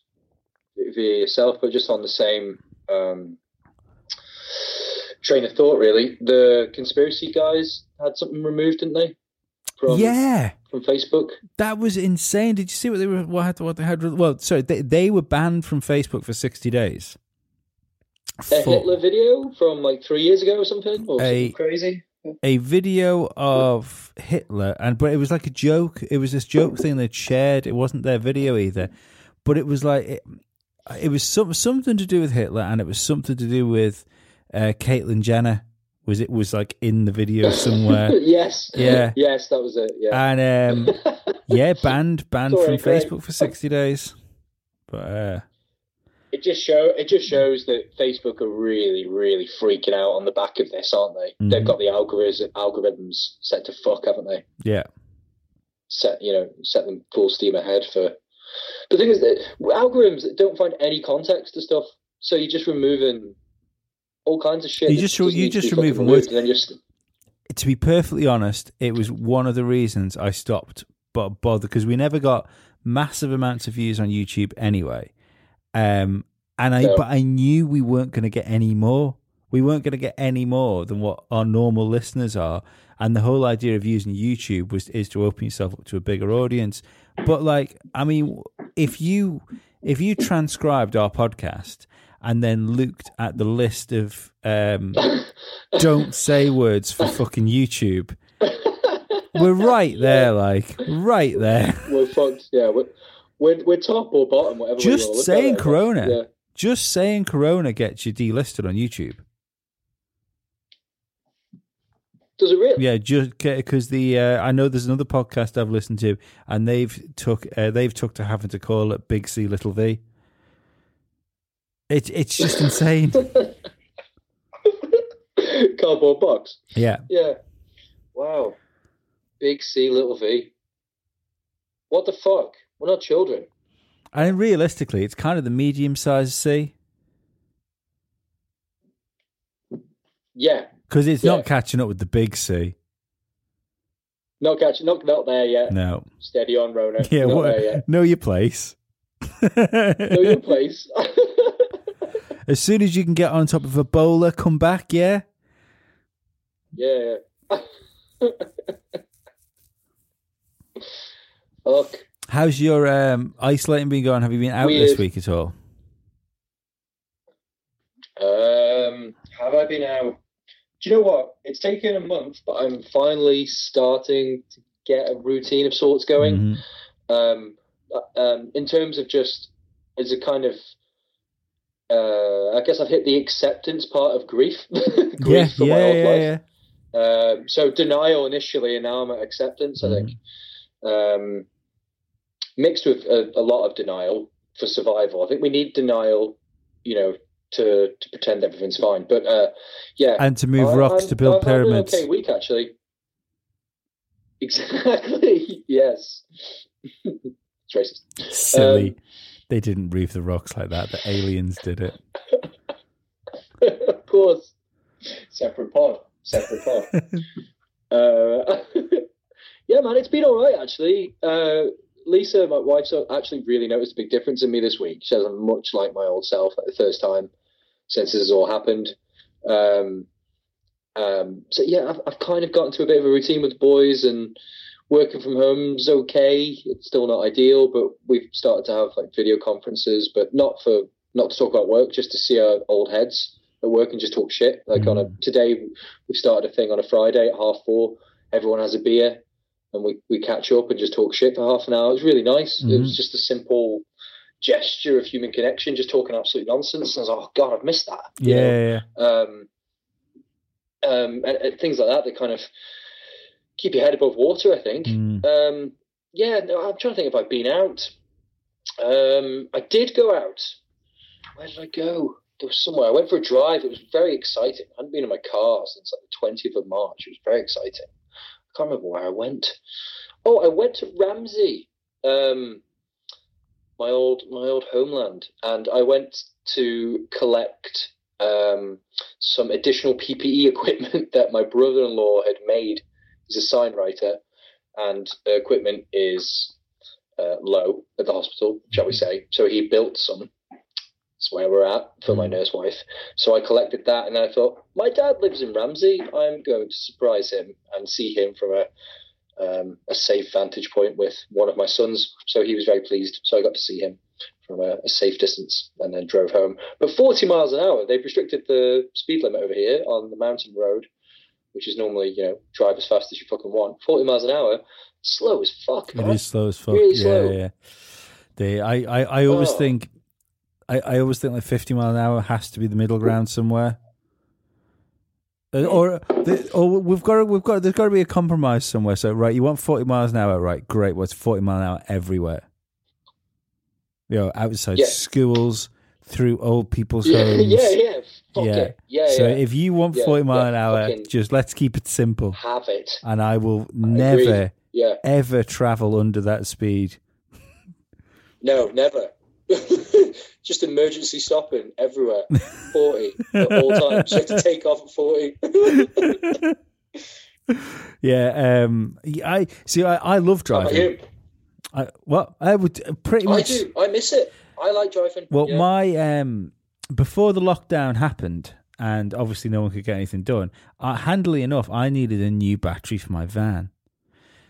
via yourself, but just on the same um, train of thought. Really, the conspiracy guys had something removed, didn't they? From yeah, from Facebook. that was insane. Did you see what they were? What, what they had? Well, sorry, they they were banned from Facebook for sixty days. A For- Hitler video from like three years ago or something, or A- something crazy. A video of Hitler, and but it was like a joke. It was this joke thing they'd shared. It wasn't their video either, but it was like it, it was some, something to do with Hitler, and it was something to do with uh, Caitlyn Jenner. Was it was like in the video [LAUGHS] somewhere? yes. Yeah. Yes, that was it. Yeah. and um, [LAUGHS] yeah, banned banned Sorry, from Craig. Facebook for sixty days. But uh, it just show it just shows that Facebook are really, really freaking out on the back of this, aren't they? Mhm. They've got the algorithms algorithms set to fuck, haven't they? yeah, Set you know, set them full steam ahead for. The thing is that algorithms don't find any context to stuff, so you're just removing all kinds of shit. You just- you just be fucking remove removed, words. and then just to be perfectly honest, it was one of the reasons I stopped but bother because we never got massive amounts of views on YouTube anyway. Um, and I No. but I knew we weren't going to get any more. We weren't going to get any more than what our normal listeners are. And the whole idea of using YouTube was is to open yourself up to a bigger audience. But like, I mean, if you if you transcribed our podcast and then looked at the list of um, [LAUGHS] don't say words for fucking YouTube. [LAUGHS] We're right there, like right there. we're fucked. Yeah, we're, we're we're top or bottom, whatever. Just wanna saying. Corona. Yeah. Just saying Corona gets you delisted on YouTube. Does it really? Yeah, just because the uh, I know there's another podcast I've listened to, and they've took uh, they've took to having to call it Big C Little V. It's it's just insane. [LAUGHS] Cardboard box. Yeah, Yeah. Wow. Big C, little V. What the fuck? We're not children. and realistically, it's kind of the medium sized C Yeah. because it's Yeah. not catching up with the big C. Not catching. Not not there yet. No, Steady on, Rona. [LAUGHS] yeah, not what, know your place. Know your [LAUGHS] place. [LAUGHS] As soon as you can get on top of a bowler, come back, yeah? yeah. Fuck. How's your um, isolating been going? Have you been out this week at all? Um, have I been out? Do you know what? It's taken a month, but I'm finally starting to get a routine of sorts going. Mhm. um, uh, um, in terms of just as a kind of uh, I guess I've hit the acceptance part of grief. [LAUGHS] grief Yeah, for my yeah, old yeah, life. yeah. Um, so denial initially, and now I'm at acceptance. I think um, mixed with a, a lot of denial for survival. I think we need denial, you know, to to pretend everything's fine. But uh, yeah, And to move I- rocks I'm- to build an pyramids. Okay, week actually. Exactly. [LAUGHS] yes. [LAUGHS] it's racist. Silly. Um, they didn't reef the rocks like that. The aliens did it. [LAUGHS] of course. Separate pod. Separate pod. uh, yeah, man, it's been all right actually. Uh, Lisa, my wife, actually really noticed a big difference in me this week. She says I'm much like my old self at the first time since this has all happened. Um, um, so yeah, I've, I've kind of gotten to a bit of a routine with the boys and working from home's okay. It's still not ideal, but we've started to have like video conferences, but not for not to talk about work, just to see our old heads at work and just talk shit. Like mm. on a mm. today, we started a thing on a Friday at half four. Everyone has a beer, and we we catch up and just talk shit for half an hour. It was really nice. Mm. It was mm-hmm. just a simple gesture of human connection, just talking absolute nonsense. And I was like, oh god, I've missed that. Yeah. yeah. Um, um, and, and, things like that that kind of keep your head above water. I think. Mm. Um, yeah, no, I'm trying to think if I've been out. Um, I did go out. Where did I go? There was somewhere. I went for a drive. It was very exciting. I hadn't been in my car since like the twentieth of March. It was very exciting. Can't remember where I went. Oh, I went to Ramsey, um, my old my old homeland, and I went to collect um, some additional PPE equipment [LAUGHS] that my brother-in-law had made. He's a sign writer, and equipment is uh, low at the hospital, shall we say? So he built some. That's where we're at for my mm. nurse wife. So I collected that, and I thought, my dad lives in Ramsey. I'm going to surprise him and see him from a um, a safe vantage point with one of my sons. So he was very pleased. So I got to see him from a, a, safe distance and then drove home. But 40 miles an hour, they've restricted the speed limit over here on the mountain road, which is normally, you know, drive as fast as you fucking want. 40 miles an hour, slow as fuck. Man. It is slow as fuck. Really yeah, slow. yeah. They, I, I, I always oh. think, I, I always think like 50 mile an hour has to be the middle ground somewhere. Uh, or, the, or we've got we've got there's got to be a compromise somewhere. So right, you want forty miles an hour, right? Great. What's well, forty mile an hour everywhere? you know, outside yeah. schools, through old people's yeah, [LAUGHS] homes. Yeah, yeah. Fuck yeah. It. yeah. So yeah. if you want 40 mile an hour, just let's keep it simple. Have it. And I will never, yeah. ever travel under that speed. No, never. Just emergency stopping everywhere. 40 at all times. You have to take off at 40. [LAUGHS] yeah, um, I see. I, I love driving. I, well, I would uh, pretty much. I do. I miss it. I like driving. Well, yeah. my um, before the lockdown happened, and obviously no one could get anything done. Uh, handily enough, I needed a new battery for my van.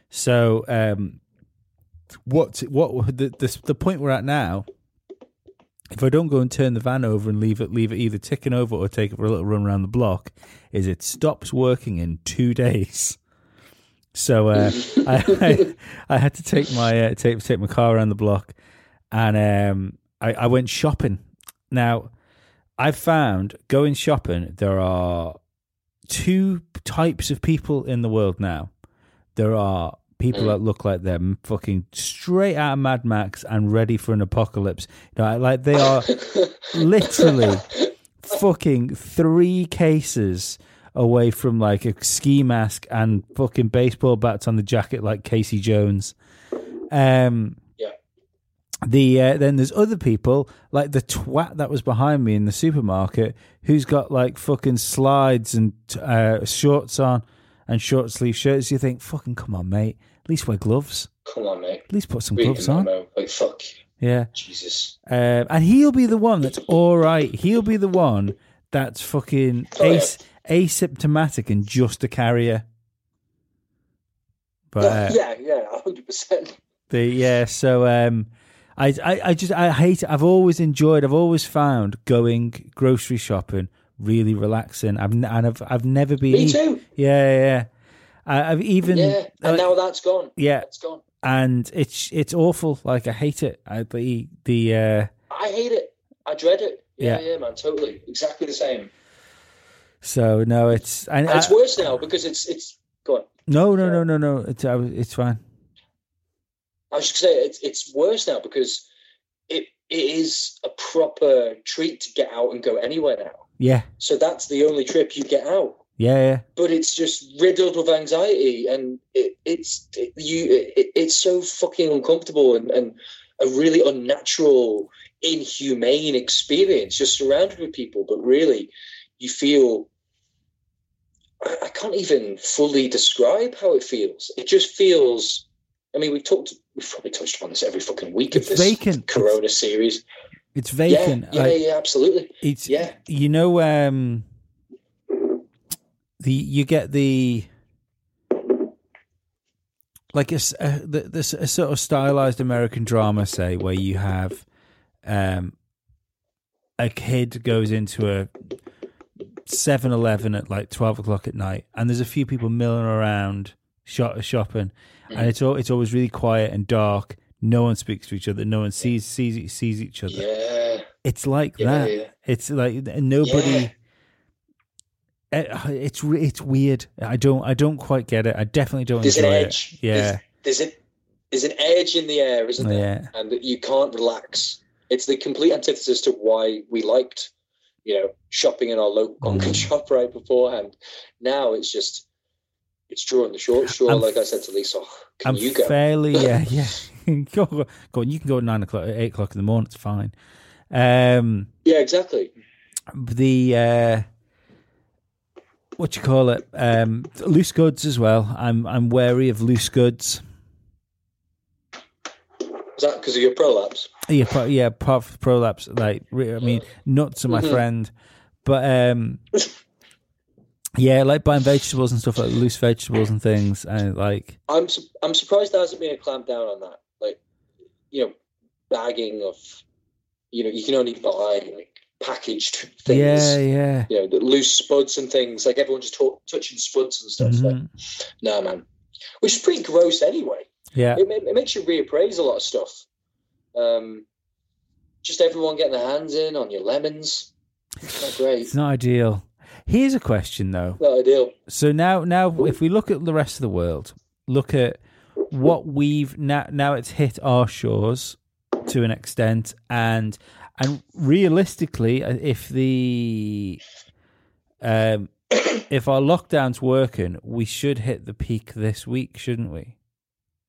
So, um, what what the, the the point we're at now? If I don't go and turn the van over and leave it leave it either ticking over or take it for a little run around the block, is it stops working in two days. So uh, [LAUGHS] I, I, I had to take my uh, take take my car around the block, and um, I, I went shopping. Now, I've found going shopping there are two types of people in the world now. There are people mm. that look like they're fucking straight out of Mad Max and ready for an apocalypse. You know, like they are [LAUGHS] literally fucking three cases away from like a ski mask and fucking baseball bats on the jacket like Casey Jones. Um, yeah. The uh, then there's other people like the twat that was behind me in the supermarket who's got like fucking slides and uh, shorts on and short sleeve shirts. You think, fucking come on, mate. At least wear gloves. Come on, mate. At least put some gloves on. Like fuck. Yeah. Jesus. Um, and he'll be the one that's all right. He'll be the one that's fucking oh, ace. Yeah asymptomatic and just a carrier. But uh, yeah, yeah, hundred percent. The yeah, so um, I, I, I just I hate. It. I've always enjoyed. I've always found going grocery shopping really relaxing. I've and I've I've never been. Me too. Yeah, yeah. I, have even yeah, and uh, now that's gone. Yeah, it's gone. And it's it's awful. Like I hate it. I the the. Uh, I hate it. I dread it. Yeah, yeah, yeah, man. Totally, exactly the same. So no, it's and, and it's I, worse now because it's it's gone. No, no, no, no, no. It's it's fine. I was just say it's it's worse now because it it is a proper treat to get out and go anywhere now. Yeah. So that's the only trip you get out. Yeah, yeah. But it's just riddled with anxiety, and it, it's it, you. It, it's so fucking uncomfortable and, and a really unnatural, inhumane experience. Just surrounded with people, but really, you feel I can't even fully describe how it feels. It just feels I mean, we've talked, we've probably touched on this every fucking week It's of this vacant. Corona series. It's vacant. Yeah, yeah, Like, yeah, absolutely. It's Yeah. You know, um, the you get the like a, a- this a sort of stylized American drama, say, where you have um a kid goes into a 7-Eleven at like twelve o'clock at night, and there's a few people milling around shop, shopping, and it's all it's always really quiet and dark. No one speaks to each other. No one sees sees sees each other. Yeah, It's like yeah, that. yeah. It's like nobody. Yeah. It's it's weird. I don't I don't quite get it. I definitely don't There's an enjoy edge. it. Yeah, There's, there's an there's an edge in the air, isn't there? yeah, And that you can't relax. It's the complete antithesis to why we liked, you know, shopping in our local Mm. shop right beforehand. Now it's just it's drawing the short straw. Like I said to Lisa, oh, can I'm you go? fairly [LAUGHS] yeah yeah. [LAUGHS] go, go on, you can go at nine o'clock, eight o'clock in the morning. It's fine. Um, Yeah, exactly. the uh, what you call it? Um, loose goods as well. I'm I'm wary of loose goods. Is that because of your prolapse? Yeah, pro, yeah, apart from prolapse, like I mean, nuts are my Mhm. friend, but um, yeah, like buying vegetables and stuff like loose vegetables and things, and like I'm su- I'm surprised there hasn't been a clamp down on that. Like, you know, bagging of, you know, you can only buy like packaged things. yeah, yeah, You know, the loose spuds and things. Like everyone just talk, touching spuds and stuff. Like, Mhm. no, man. Which is pretty gross anyway. yeah, It, it makes you reappraise a lot of stuff. Um, just everyone getting their hands in on your lemons. It's not great. it's not ideal. Here's a question though. Not ideal. So now, now, if we look at the rest of the world, look at what we've now. Now it's hit our shores to an extent, and and realistically, uh, if the um, if our lockdown's working, we should hit the peak this week, shouldn't we?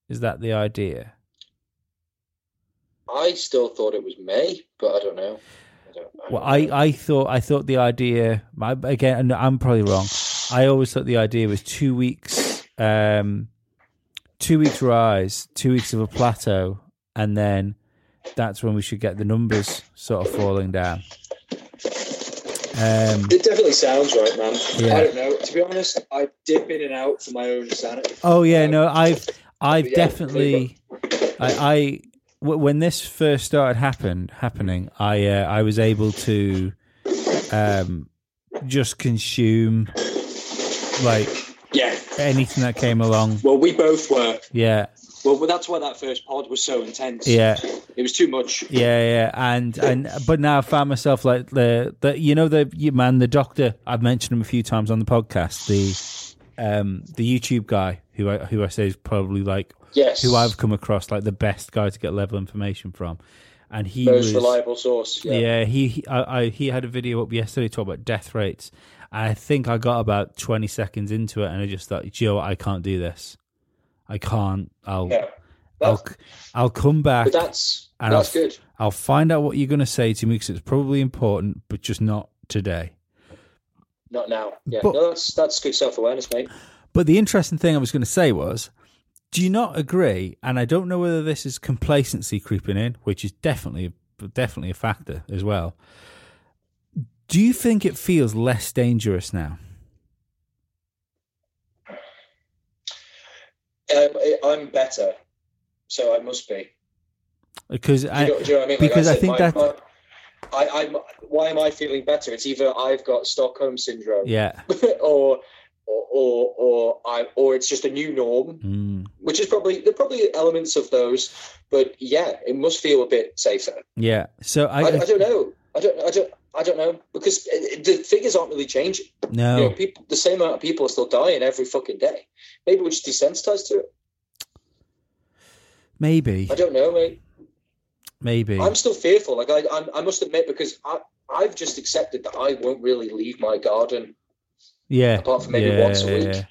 Is that the idea? I still thought it was May, but I don't know. I don't, I Well, don't I, know. I thought I thought the idea again, and I'm probably wrong. I always thought the idea was two weeks, um, two weeks rise, two weeks of a plateau, and then that's when we should get the numbers sort of falling down. Um, It definitely sounds right, man. Yeah. I don't know. To be honest, I dip in and out for my own sanity. oh yeah, Um, no, I've I've yeah, definitely I, I w- when this first started happen happening, I uh, I was able to um just consume like Yeah. anything that came along. Well, we both were. Yeah, Well, that's why that first pod was so intense. yeah, It was too much. yeah, yeah. And and but now I found myself like the the you know the you man the doctor I've mentioned him a few times on the podcast the um the YouTube guy who I who I say is probably like Yes. who I've come across like the best guy to get level information from, and he Most was reliable source. Yeah. yeah, he he, I, I, he had a video up yesterday talking about death rates. I think I got about twenty seconds into it, and I just thought, Joe, I can't do this. I can't. I'll Yeah. I'll I'll come back. that's And that's I'll- good. I'll find out what you're going to say to me because it's probably important, but just not today. Not now. Yeah. But- no, that's that's good self awareness, mate. But the interesting thing I was going to say was, do you not agree? And I don't know whether this is complacency creeping in, which is definitely definitely a factor as well. Do you think it feels less dangerous now? I- I'm better, so I must be. Because Do you, I, know, do you know I mean? because I said, think that- my- I, I'm. Why am I feeling better? It's either I've got Stockholm syndrome, yeah, [LAUGHS] or, or, or, or I, or it's just a new norm, mm, which is probably there are probably elements of those. But yeah, it must feel a bit safer. yeah. So I, I, I don't know. I don't. I don't. I don't know because the figures aren't really changing. no, You know, people, the same amount of people are still dying every fucking day. Maybe we're just desensitized to it. maybe, I don't know, mate. maybe, I'm still fearful. Like I, I, I must admit, because I, I've just accepted that I won't really leave my garden yeah, apart from maybe yeah, once a week. yeah.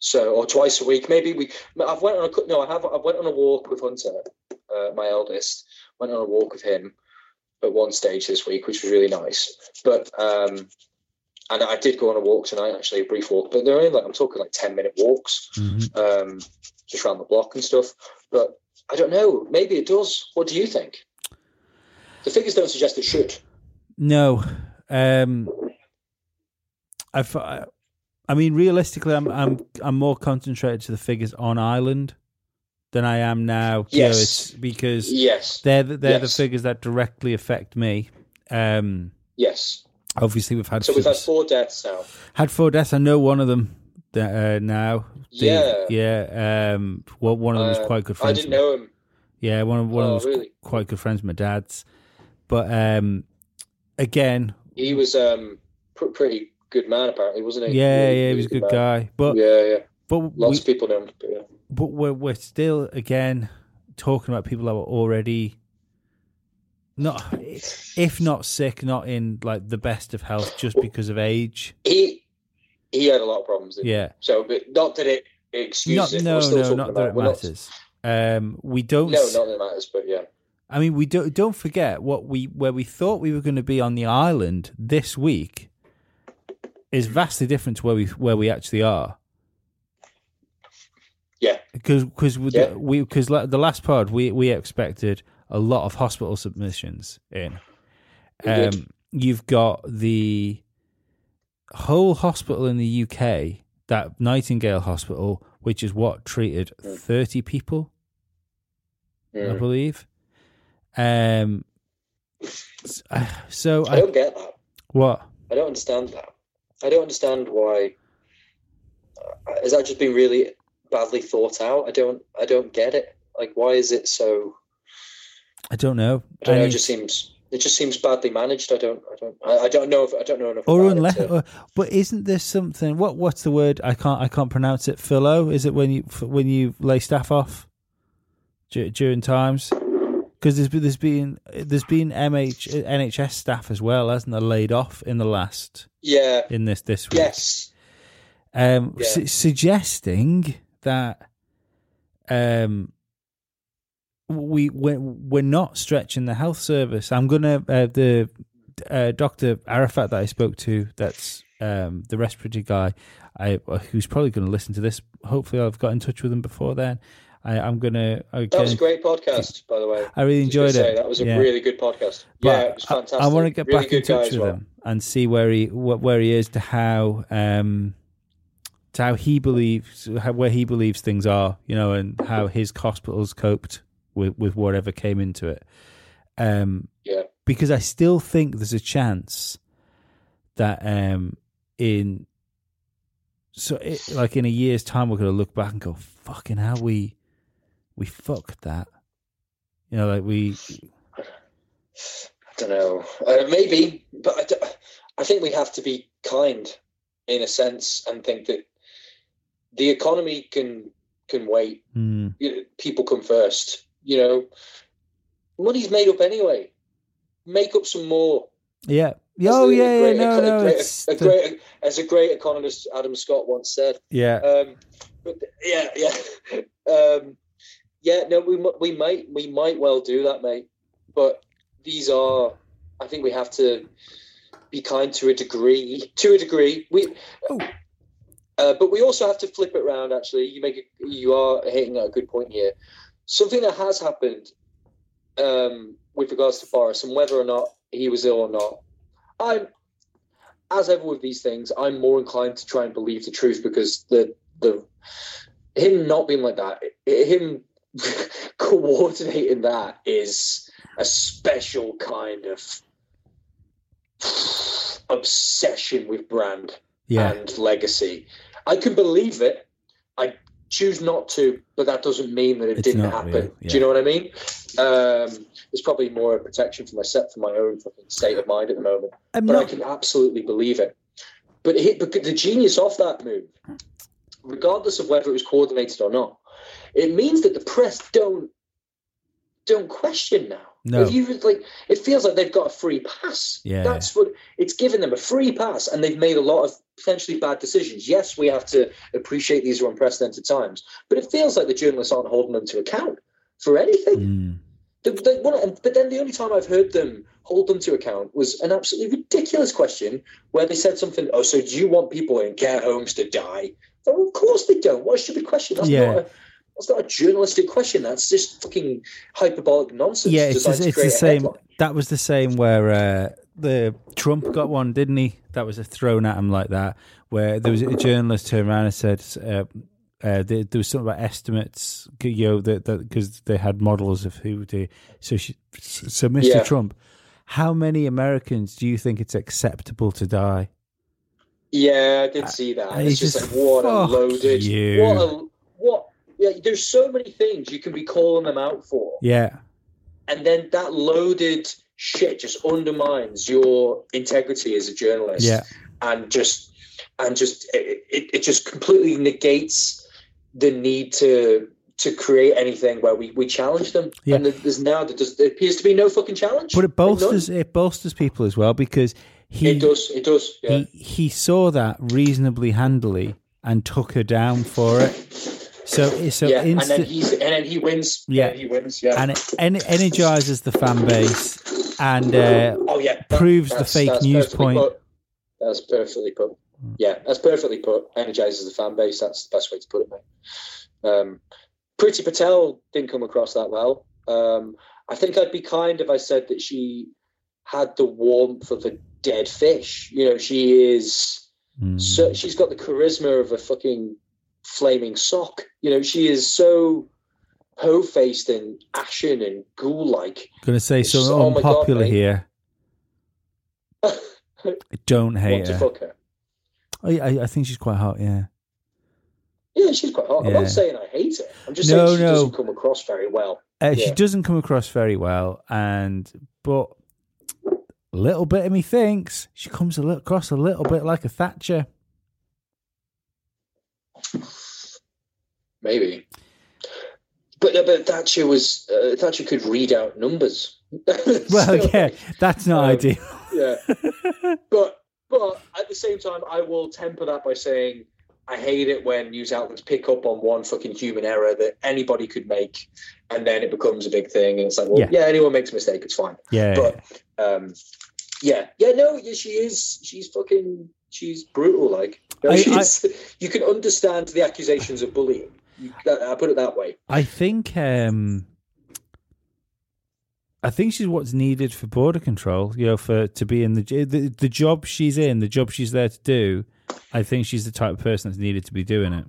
So or twice a week. Maybe we. I've went on a no. I have. I went on a walk with Hunter, uh, my eldest. Went on a walk with him at one stage this week, which was really nice. But um, and I did go on a walk tonight, actually, a brief walk. But they're only like I'm talking like ten minute walks, Mhm. um, just around the block and stuff. but I don't know. Maybe it does. What do you think? The figures don't suggest it should. No, um, I've, I mean, realistically, I'm I'm I'm more concentrated to the figures on Ireland than I am now. Yes. because Yes. they're the, they're Yes. the figures that directly affect me. Um, Yes. obviously, we've had So we've had four deaths now. had four deaths. I know one of them uh, now. The- Yeah. yeah. Um, well, one of them was Uh, quite good I friends. didn't know him. Yeah, one of one Oh, of them was really? quite good friends my dad's. But um, again, He was um pr- pretty good man, apparently, wasn't he? yeah, Really, yeah, he was a good man. guy. But yeah, yeah. but Lots we, of people know him. But yeah. But we're we're still again talking about people that were already not if not sick, not in like the best of health, just because of age. He he had a lot of problems. Didn't he? Yeah, So, but not that it excuses not it. no no not that it we're not- matters. Um, we don't. no, not that it matters. But yeah, I mean, we don't don't forget what we where we thought we were going to be on the island this week is vastly different to where we where we actually are. Yeah, Because because Yeah. we because the last pod we we expected a lot of hospital submissions in. Um, you've got the whole hospital in the UK, that Nightingale Hospital, which is what treated Mm. thirty people. I Mm. believe. Um. [SIGHS] So I I, don't get that. what? I don't understand that. I don't understand why. Uh, has that just been really badly thought out? I don't. I don't get it. Like, why is it so? I don't know. I don't know. It just seems. It just seems badly managed. I don't. I don't. I, I don't know. If, I don't know enough. or unless, to- but isn't there something? What what's the word? I can't I can't pronounce it. Philo is it when you when you lay staff off during times? Because there's been there's been there's been MH NHS staff as well, hasn't there? Laid off in the last yeah. in this this week. Yes. um, Yeah. su- suggesting that um, we we're, we're not stretching the health service. I'm gonna uh, the uh, Doctor Arafat that I spoke to. That's um, the respiratory guy. I who's probably going to listen to this. Hopefully, I've got in touch with him before then. I, I'm gonna. I, That was a great podcast, by the way. I really enjoyed say, it. That was a Yeah. really good podcast. But yeah, it was fantastic. I, want to get really back in touch with well. him and see where he wh- where he is to how um to how he believes how, where he believes things are, you know, and how his hospitals coped with with whatever came into it. Um, Yeah. because I still think there's a chance that um in so it, like in a year's time we're going to look back and go fucking how we we fucked that you know like we I don't know. Uh, maybe, but I think we have to be kind in a sense and think that the economy can can wait. hmm, You know, people come first. You know, money's made up anyway. Make up some more. yeah As oh the- yeah, a yeah great, no a, no great, a the- as a great economist Adam Scott once said. yeah Um, but yeah, yeah, [LAUGHS] um, yeah. No, we we might we might well do that, mate. But these are, I think we have to be kind to a degree. To a degree, we. Oh. Uh, but we also have to flip it around. Actually, you make a, you are hitting at a good point here. Something that has happened um, with regards to Boris and whether or not he was ill or not. I'm, as ever with these things, I'm more inclined to try and believe the truth because the the him not being like that, him [LAUGHS] coordinating that is a special kind of obsession with brand yeah and legacy. I can believe it. I choose not to, but that doesn't mean that it It's didn't happen. real, Do you know what I mean? Um, it's probably more a protection for my set for my own fucking state of mind at the moment. I'm But I can absolutely believe it. But, he, but the genius of that move, regardless of whether it was coordinated or not, it means that the press don't don't question now. No. If you like, it feels like they've got a free pass. Yeah. that's what it's given them a free pass, and they've made a lot of potentially bad decisions. Yes, we have to appreciate these are unprecedented times, but it feels like the journalists aren't holding them to account for anything. Mm. The, the, one, but then the only time I've heard them hold them to account was an absolutely ridiculous question where they said something. Oh, so do you want people in care homes to die? Oh, of course they don't. What a stupid question. That's Yeah. not. A, That's not a journalistic question. That's just fucking hyperbolic nonsense. Yeah, it's, it's the same. headline. That was the same where uh, the Trump got one, didn't he? That was a thrown at him like that, where there was a journalist turned around and said uh, uh, there, there was something about estimates, you know, that because they had models of who they. So, she, so Mr. Yeah. Trump, how many Americans do you think it's acceptable to die? Yeah, I did see that. I It's just just- like what a loaded. you. What a what. Yeah, there's so many things you can be calling them out for, Yeah, and then that loaded shit just undermines your integrity as a journalist. yeah, and just and just it, it, it just completely negates the need to to create anything where we, we challenge them. Yeah. And there's now there, does, there appears to be no fucking challenge. but it bolsters it bolsters people as well because he it does. It does. Yeah. he he saw that reasonably handily and took her down for it. So so yeah. And then he's and then he wins. Yeah. he wins. Yeah. and it en- energizes the fan base and uh, oh yeah. proves the fake news point. Put. That's perfectly put. Yeah, that's perfectly put. Energizes the fan base. That's the best way to put it, mate. Um, Priti Patel didn't come across that well. Um, I think I'd be kind if I said that she had the warmth of a dead fish. You know, she is. Hmm. So she's got the charisma of a fucking flaming sock. You know, she is so hoe-faced and ashen and ghoul-like. gonna say it's something just- oh God, unpopular here. I [LAUGHS] don't hate to her. fuck her? I, I I think she's quite hot. Yeah. Yeah, she's quite hot. I'm Yeah. not saying I hate her. I'm just No, saying she no. doesn't come across very well. Uh, She doesn't come across very well, and but a little bit of me thinks she comes a little, across a little bit like a Thatcher. Maybe. But no, but Thatcher was uh, Thatcher could read out numbers. [LAUGHS] Well, So, yeah, that's not um, ideal. yeah. [LAUGHS] But but at the same time, I will temper that by saying I hate it when news outlets pick up on one fucking human error that anybody could make, and then it becomes a big thing, and it's like, well, Yeah. yeah, anyone makes a mistake, it's fine. Yeah, But um, yeah, yeah, no, yeah, she is. She's fucking. She's brutal. Like No, I- she's- [LAUGHS] you can understand the accusations of bullying. You, I put it that way. I think um I think she's what's needed for border control. You know, for to be in the the, the job she's in, the job she's there to do. I think she's the type of person that's needed to be doing it.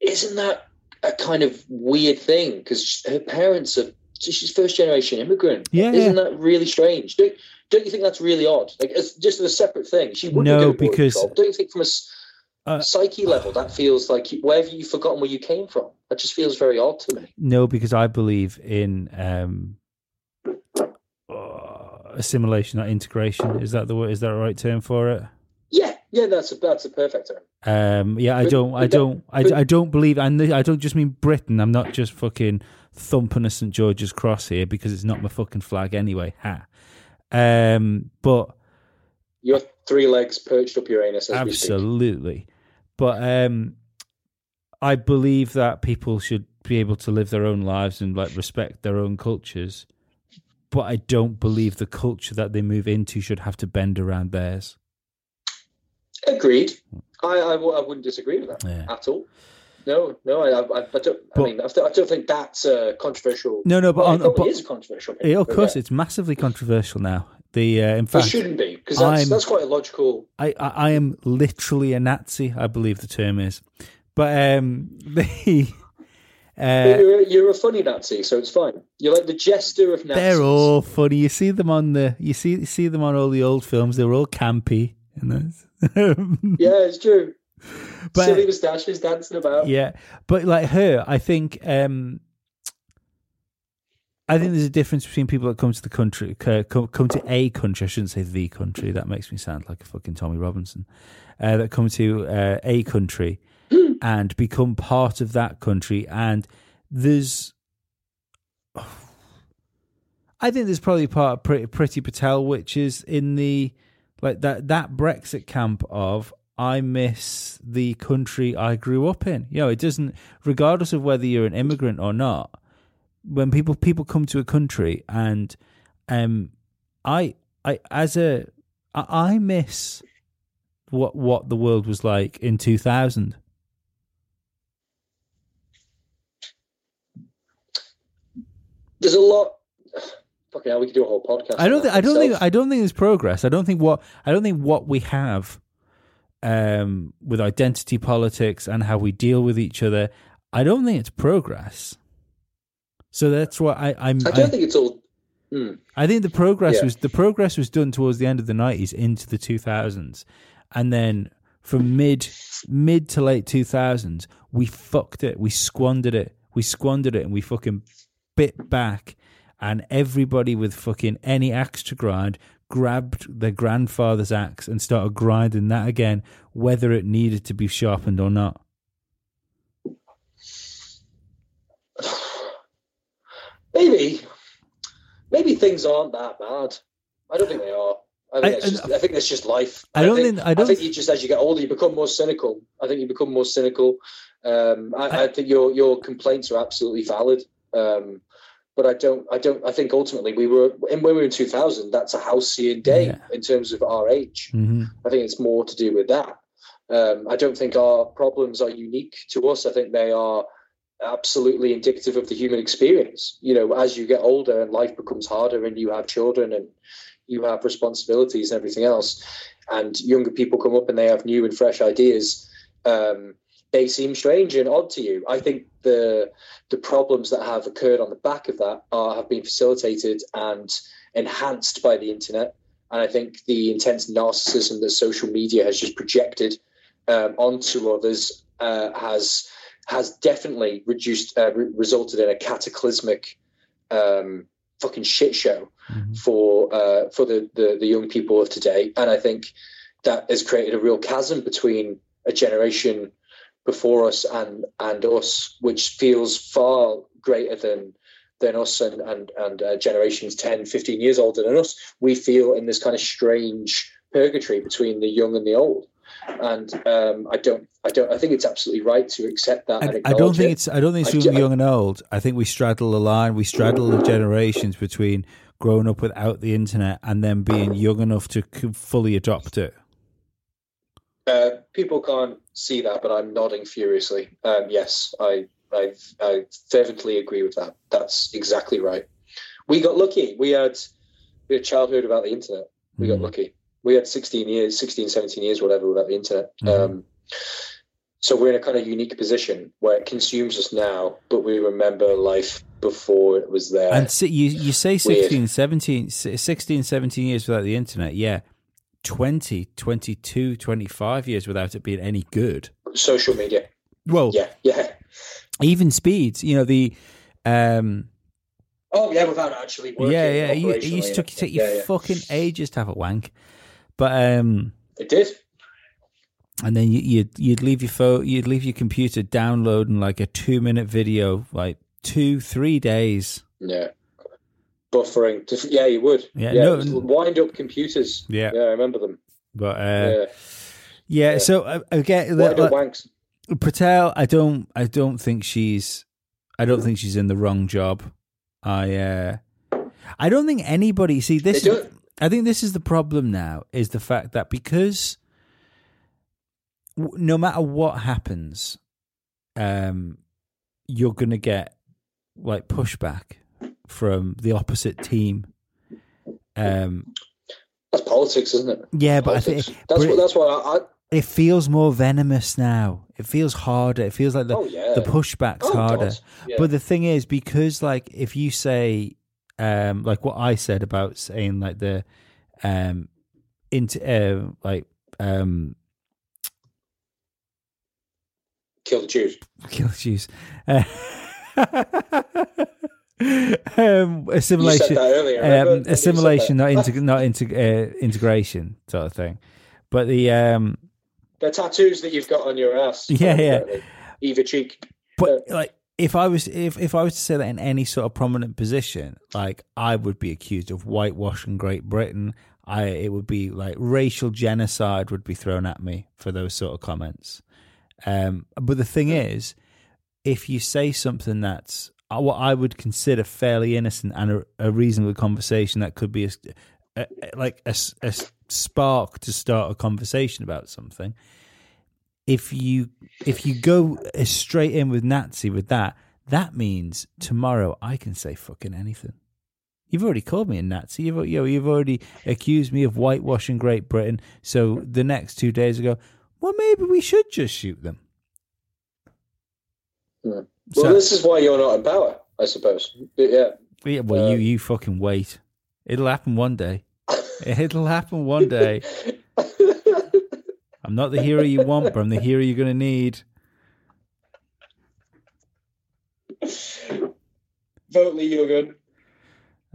Isn't that a kind of weird thing? Because her parents are. She's first generation immigrant. Yeah, Isn't that really strange? Don't, don't you think that's really odd? Like, it's just a separate thing. She wouldn't No, go because- control. Don't you think from a Uh, psyche level that feels like you, wherever you've forgotten where you came from? That just feels very odd to me. No, because I believe in um uh, assimilation, not integration. Is that the word? Is that the right term for it? Yeah, yeah, that's a that's a perfect term. Um, yeah, I don't, I don't, I, I don't believe, and I don't just mean Britain. I'm not just fucking thumping a St George's cross here because it's not my fucking flag anyway. Ha. Um, but Your three legs perched up your anus as we speak. absolutely, but um, I believe that people should be able to live their own lives and like respect their own cultures. But I don't believe the culture that they move into should have to bend around theirs. Agreed. I I wouldn't disagree with that Yeah. at all. No, no, I, I, I don't. I mean, I don't I don't think that's uh, controversial. No, no, but well, on, it but, is a controversial. yeah, of course, yeah. it's massively controversial now. The uh, in It shouldn't be because that's, that's quite a logical. I, I, I am literally a Nazi, I believe the term is. But um, [LAUGHS] the uh, you're, you're a funny Nazi, so it's fine. You're like the jester of Nazis. they're all funny. You see them on the you see you see them on all the old films. They were all campy. And [LAUGHS] those. Yeah, it's true. But- Silly moustaches dancing about. yeah, but like her, I think um, I think there's a difference between people that come to the country, come, come to a country. I shouldn't say the country. That makes me sound like a fucking Tommy Robinson. Uh, that come to uh, a country and become part of that country, and there's. I think there's probably part of Priti, Priti Patel, which is in the like that that Brexit camp of I miss the country I grew up in. You know, it doesn't, regardless of whether you're an immigrant or not. When people people come to a country and um, I I as a I miss what what the world was like in two thousand. There's a lot. Fucking hell, we could do a whole podcast. I don't. Think, I don't think. I don't think there's progress. I don't think what. I don't think what we have um, with identity politics and how we deal with each other. I don't think it's progress. So that's what I, I'm. I don't think it's all. Hmm. I think the progress Yeah. was the progress was done towards the end of the nineties into the two thousands, and then from mid mid to late two thousands, we fucked it, we squandered it, we squandered it, and we fucking bit back, and everybody with fucking any axe to grind grabbed their grandfather's axe and started grinding that again, whether it needed to be sharpened or not. [SIGHS] Maybe, maybe things aren't that bad. I don't think they are. I think, I- it's just, I think that's just life. I don't think- I don't- think you just as you get older, you become more cynical. I think you become more cynical. Um, I, I, I- think your your complaints are absolutely valid. Um, but I don't. I don't. I think ultimately we were and when we were in 2000. That's a halcyon day Yeah. in terms of our age. hmm I think it's more to do with that. Um, I don't think our problems are unique to us. I think they are absolutely indicative of the human experience. You know, as you get older and life becomes harder and you have children and you have responsibilities and everything else, and younger people come up and they have new and fresh ideas, um, they seem strange and odd to you. I think the the problems that have occurred on the back of that are, have been facilitated and enhanced by the internet. And I think the intense narcissism that social media has just projected um, onto others uh, has has definitely reduced uh, re- resulted in a cataclysmic um, fucking shit show hmm for uh, for the, the the young people of today, and I think that has created a real chasm between a generation before us and and us, which feels far greater than than us and and and uh, generations 10 15 years older than us we feel in this kind of strange purgatory between the young and the old and um, i don't i don't i think it's absolutely right to accept that I, I don't think it. it's. I don't think it's I young, and old. I think we straddle the line. We straddle the generations between growing up without the internet and then being young enough to fully adopt it. Uh, people can't see that, but I'm nodding furiously. Um, yes, I, I, I fervently agree with that. That's exactly right. We got lucky. We had we had childhood without the internet. We got Mm. lucky. We had 16 years, 16, 17 years, whatever, without the internet. Mhm. Um, so we're in a kind of unique position where it consumes us now, but we remember life before it was there. And si- you you say 16, 17, s- 16, 17 years without the internet. Yeah. 20, 22, 25 years without it being any good. Social media. Well, Yeah, yeah. even speeds, you know, the um Oh, yeah, without actually working. yeah, yeah, you, it used to take you yeah, yeah. fucking ages to have a wank. But um It did. and then you, you'd you'd leave your phone, you'd leave your computer downloading like a two minute video, like two three days. Yeah. Buffering. Just- Yeah, you would. Yeah, Yeah. no- wind up computers. Yeah, Yeah, I remember them. but uh, yeah. yeah. Yeah. So uh, again, Wind the, up wanks. Patel, I don't, I don't think she's, I don't think she's in the wrong job. I, uh I don't think anybody. See, this They is, don't- I think this is the problem now is the fact that because w- no matter what happens, um, you're gonna get like pushback from the opposite team. Um, That's politics, isn't it? yeah, but I think that's what. That's why I. I it feels more venomous now. It feels harder. It feels like the oh yeah. the pushback's Oh, harder. Yeah. But the thing is, because like if you say, um, like what I said about saying like the, um, into uh, like um, Kill the Jews. [LAUGHS] kill the Jews, uh, [LAUGHS] um, assimilation, earlier. um, assimilation, that. not integ- not integ- uh, integration sort of thing. But the um, the tattoos that you've got on your ass. [LAUGHS] Yeah, yeah. Eva cheek. But like, if I was if if I was to say that in any sort of prominent position, like I would be accused of whitewashing Great Britain. I it would be like racial genocide would be thrown at me for those sort of comments. Um, but the thing is, if you say something that's uh, Uh, what I would consider fairly innocent and a, a reasonable conversation that could be a, a, like a, a spark to start a conversation about something, if you if you go uh, straight in with Nazi with that, that means tomorrow I can say fucking anything. You've already called me a Nazi. You've, you know, you've already accused me of whitewashing Great Britain. So the next two days ago, well, maybe we should just shoot them. Hmm. Well, so, this is why you're not in power, I suppose. Yeah. Yeah. Well, um, you you fucking wait. It'll happen one day. [LAUGHS] It'll happen one day. [LAUGHS] I'm not the hero you want, but I'm the hero you're going to need. Vote Lee Jurgen.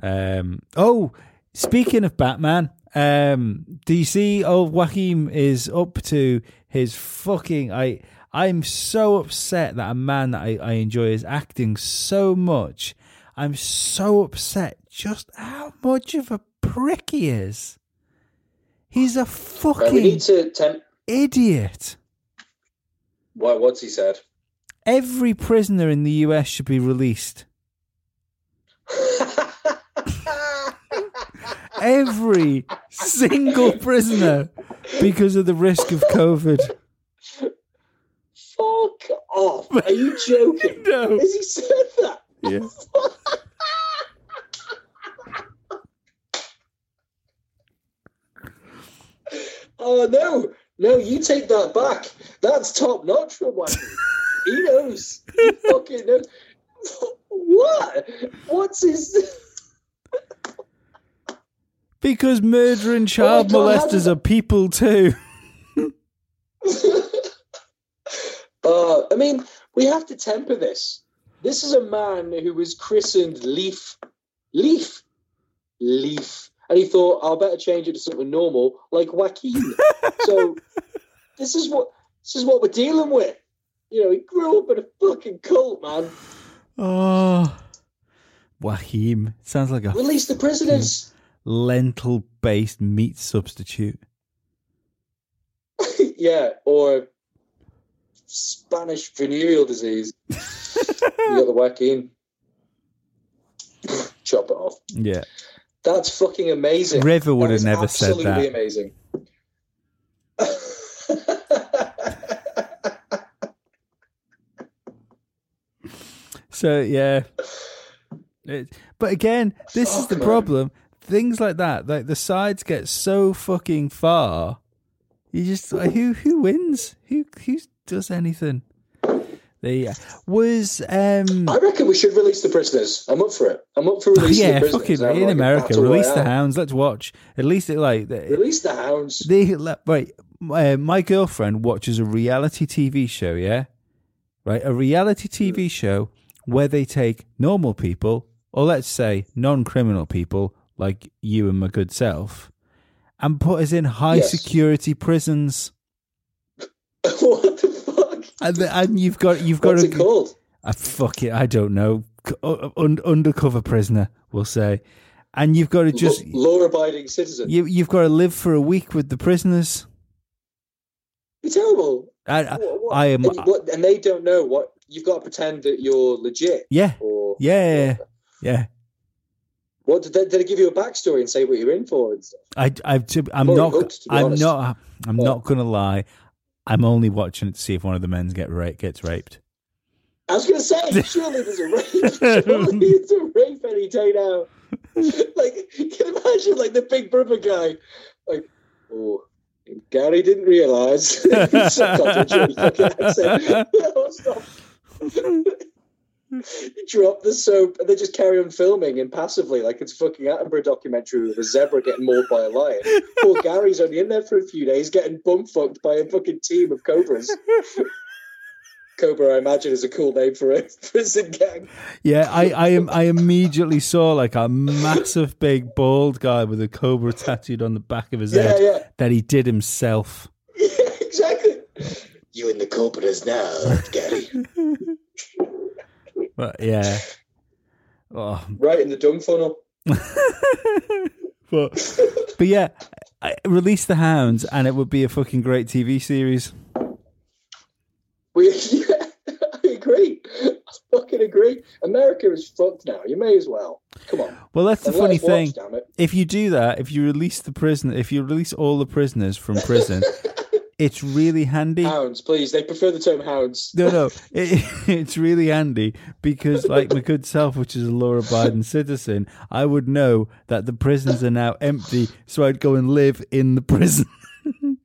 Um, oh, speaking of Batman, um, do you see old Joaquin is up to his fucking I I'm so upset that a man that I, I enjoy is acting so much. I'm so upset just how much of a prick he is. He's a fucking we need to temp- idiot. What what's he said? Every prisoner in the US should be released. Every single prisoner because of the risk of COVID. [LAUGHS] Fuck off. [LAUGHS] Are you joking? [LAUGHS] no. Has he said that? Yeah. [LAUGHS] oh no. No, you take that back. That's top notch for one. he knows. He fucking knows. What? What's his because murder and oh child oh molesters are people too. Uh, I mean, we have to temper this. This is a man who was christened Leaf. Leaf. Leaf. And he thought, I'll better change it to something normal, like Joaquin. [LAUGHS] so this is what this is what we're dealing with. You know, he grew up in a fucking cult, man. Oh, Joachim sounds like a release the prisoners lentil based meat substitute. [LAUGHS] yeah, or Spanish venereal disease. [LAUGHS] you got the Joaquin. Chop it off. Yeah. That's fucking amazing. River would have never said that. Absolutely amazing. [LAUGHS] so yeah, it, but again, this Fuck is the man. problem things like that, like the sides get so fucking far. You just like, who who wins? Who who does anything? The was um. I reckon we should release the prisoners. I'm up for it. I'm up for releasing yeah, the prisoners. Fucking, in like America, release the hounds. Let's watch. At least it like the, release the hounds. They right. Uh, my girlfriend watches a reality TV show. Yeah, right. A reality TV mm. show where they take normal people, or let's say non-criminal people, like you and my good self, and put us in high yes. security prisons. [LAUGHS] what the fuck? And, and you've got you've got What's it called? I fuck it, I don't know. Un- undercover prisoner, we'll say. And you've got to just L- law-abiding citizen. You, you've got to live for a week with the prisoners. It's terrible. I, I, what, what? I am, and, what, and, they don't know what you've got to pretend that you're legit. Yeah, or, yeah, yeah. What did they, did they give you a backstory and say what you're in for and stuff? I, I, I'm not, hooked, I'm honest. not, I'm not gonna lie. I'm only watching it to see if one of the men get ra- gets raped. I was gonna say, [LAUGHS] surely there's a rape. surely there's a rape any day now. [LAUGHS] like, can you imagine, like the Big Brother guy, like, oh, Gary didn't realise. [LAUGHS] drop the soap and they just carry on filming impassively like it's fucking Attenborough documentary with a zebra getting mauled by a lion. Poor [LAUGHS] Gary's only in there for a few days getting bum fucked by a fucking team of cobras. Cobra, I imagine, is a cool name for a prison gang. Yeah, I, I am. I immediately saw like a massive, big, bald guy with a cobra tattooed on the back of his yeah, head yeah. that he did himself. [LAUGHS] Yeah, exactly. You in the cobras now, Gary. [LAUGHS] But yeah. Oh. Right in the dung funnel. [LAUGHS] but but yeah, release the hounds and it would be a fucking great TV series. We [LAUGHS] yeah, I agree. I fucking agree. America is fucked now. You may as well. Come on. Well, that's the and funny thing. Watch, if you do that, if you release the prison, if you release all the prisoners from prison, [LAUGHS] it's really handy. Hounds, please. They prefer the term hounds. No, no, [LAUGHS] it, it's really handy because, like my good self, which is a law-abiding [LAUGHS] citizen, I would know that the prisons are now empty, so I'd go and live in the prison. [LAUGHS]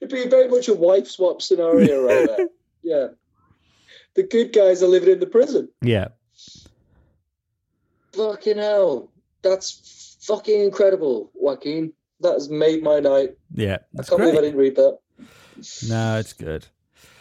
It'd be very much a wife swap scenario right there. Yeah. The good guys are living in the prison. Yeah, Fucking hell. That's fucking incredible, Joaquin. That has made my night. yeah, I can't believe I didn't read that. No, it's good.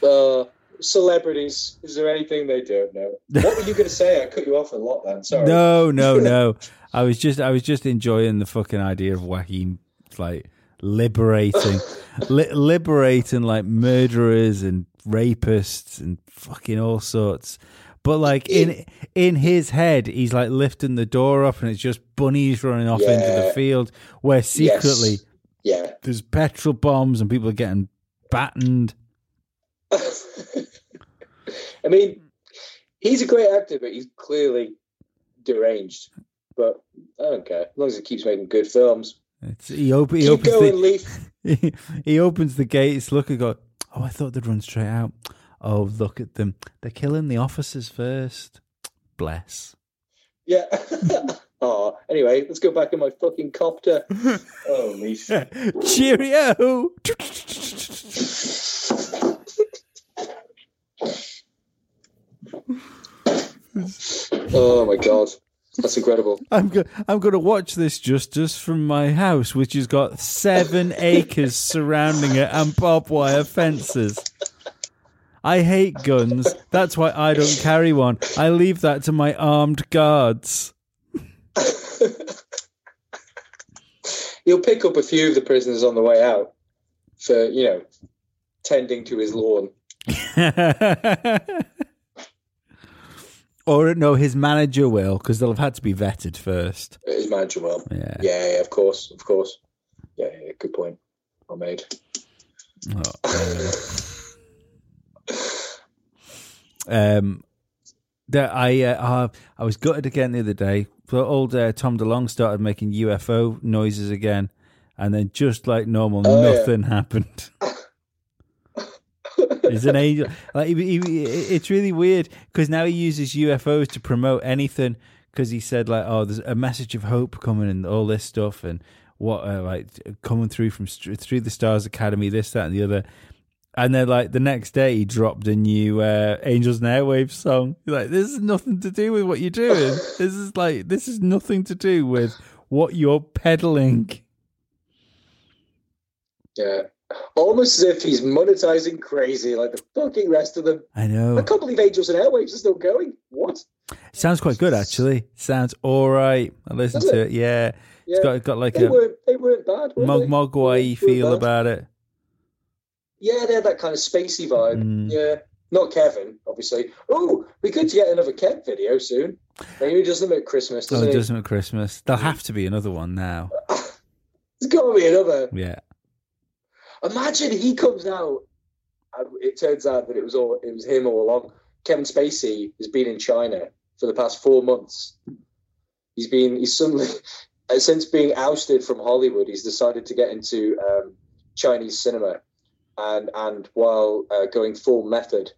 Uh, celebrities. Is there anything they don't know? What were you going to say? I cut you off a lot then. Sorry. No, no, [LAUGHS] no. I was just, I was just enjoying the fucking idea of Joaquin, like liberating, [LAUGHS] li- liberating like murderers and rapists and fucking all sorts. But like in in his head, he's like lifting the door up, and it's just bunnies running off into the field, where secretly Yeah. there's petrol bombs and people are getting battened. [LAUGHS] I mean, he's a great actor, but he's clearly deranged. But I don't care. As long as he keeps making good films. It's, he, op- he Keep opens going, the, Leaf. [LAUGHS] he, he opens the gates, look and go, oh, I thought they'd run straight out. Oh, look at them. They're killing the officers first. Bless. Yeah. [LAUGHS] oh, anyway, let's go back in my fucking copter. Oh, Leaf. [LAUGHS] Cheerio! Oh my god. That's incredible. I'm go- I'm going to watch this just just from my house, which has got seven acres surrounding it and barbed wire fences. I hate guns. That's why I don't carry one. I leave that to my armed guards. [LAUGHS] He'll pick up a few of the prisoners on the way out for, you know, tending to his lawn. [LAUGHS] or no, his manager will, because they'll have had to be vetted first. His manager will. Yeah. Yeah, yeah, of course, of course. Yeah, yeah, good point. Well made. Oh, [LAUGHS] um, that I uh, I was gutted again the other day. So old uh, Tom DeLonge started making UFO noises again, and then just like normal, Oh, yeah. nothing [LAUGHS] happened. He's an angel. Like he, he, it's really weird because now he uses UFOs to promote anything. Because he said like, oh, there's a message of hope coming and all this stuff, and what uh, like coming through from through the Stars Academy, this, that, and the other. And then like the next day, he dropped a new uh, Angels and Airwaves song. He's like, this is nothing to do with what you're doing. [LAUGHS] this is like this is nothing to do with what you're peddling. Yeah. Almost as if he's monetizing crazy like the fucking rest of them. I know. I can't believe Angels and Airwaves is still going. What? Sounds quite good actually. Sounds all right. I listened Does to it? it. Yeah, Yeah. it's got got like they a weren't they weren't bad. were mog mogwai They feel bad. about it. Yeah, they had that kind of spacey vibe. Mm. Yeah. Not Kevin, obviously. Oh, we could get another Kev video soon. Maybe he does them at Christmas, Oh, doesn't it he? doesn't at Christmas. There'll have to be another one now. [LAUGHS] There's got to be another. Yeah. Imagine he comes out. It turns out that it was all it was him all along. Kevin Spacey has been in China for the past four months. He's been he's suddenly [LAUGHS] since being ousted from Hollywood, he's decided to get into um, Chinese cinema, and and while uh, going full method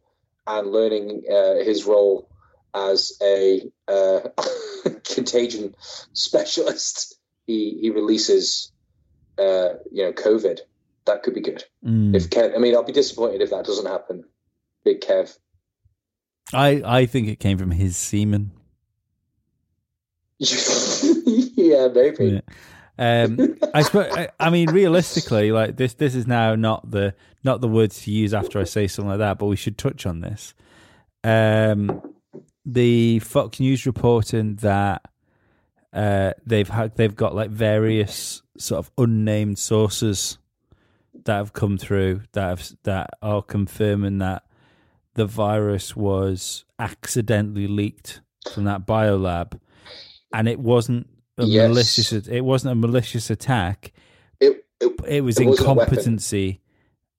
and learning uh, his role as a uh, [LAUGHS] contagion specialist, he he releases uh, you know COVID. That could be good. Mm. If Kev, I mean, I'll be disappointed if that doesn't happen. Big Kev. I I think it came from his semen. [LAUGHS] yeah, maybe. Yeah. Um, I. I, I mean, realistically, like this, this is now not the not the words to use after I say something like that, but we should touch on this. Um, the Fox News reporting that uh, they've had they've got like various sort of unnamed sources that have come through that have, that are confirming that the virus was accidentally leaked from that biolab, and it wasn't a Yes. malicious. It wasn't a malicious attack. It, it, It was It wasn't a weapon. incompetency,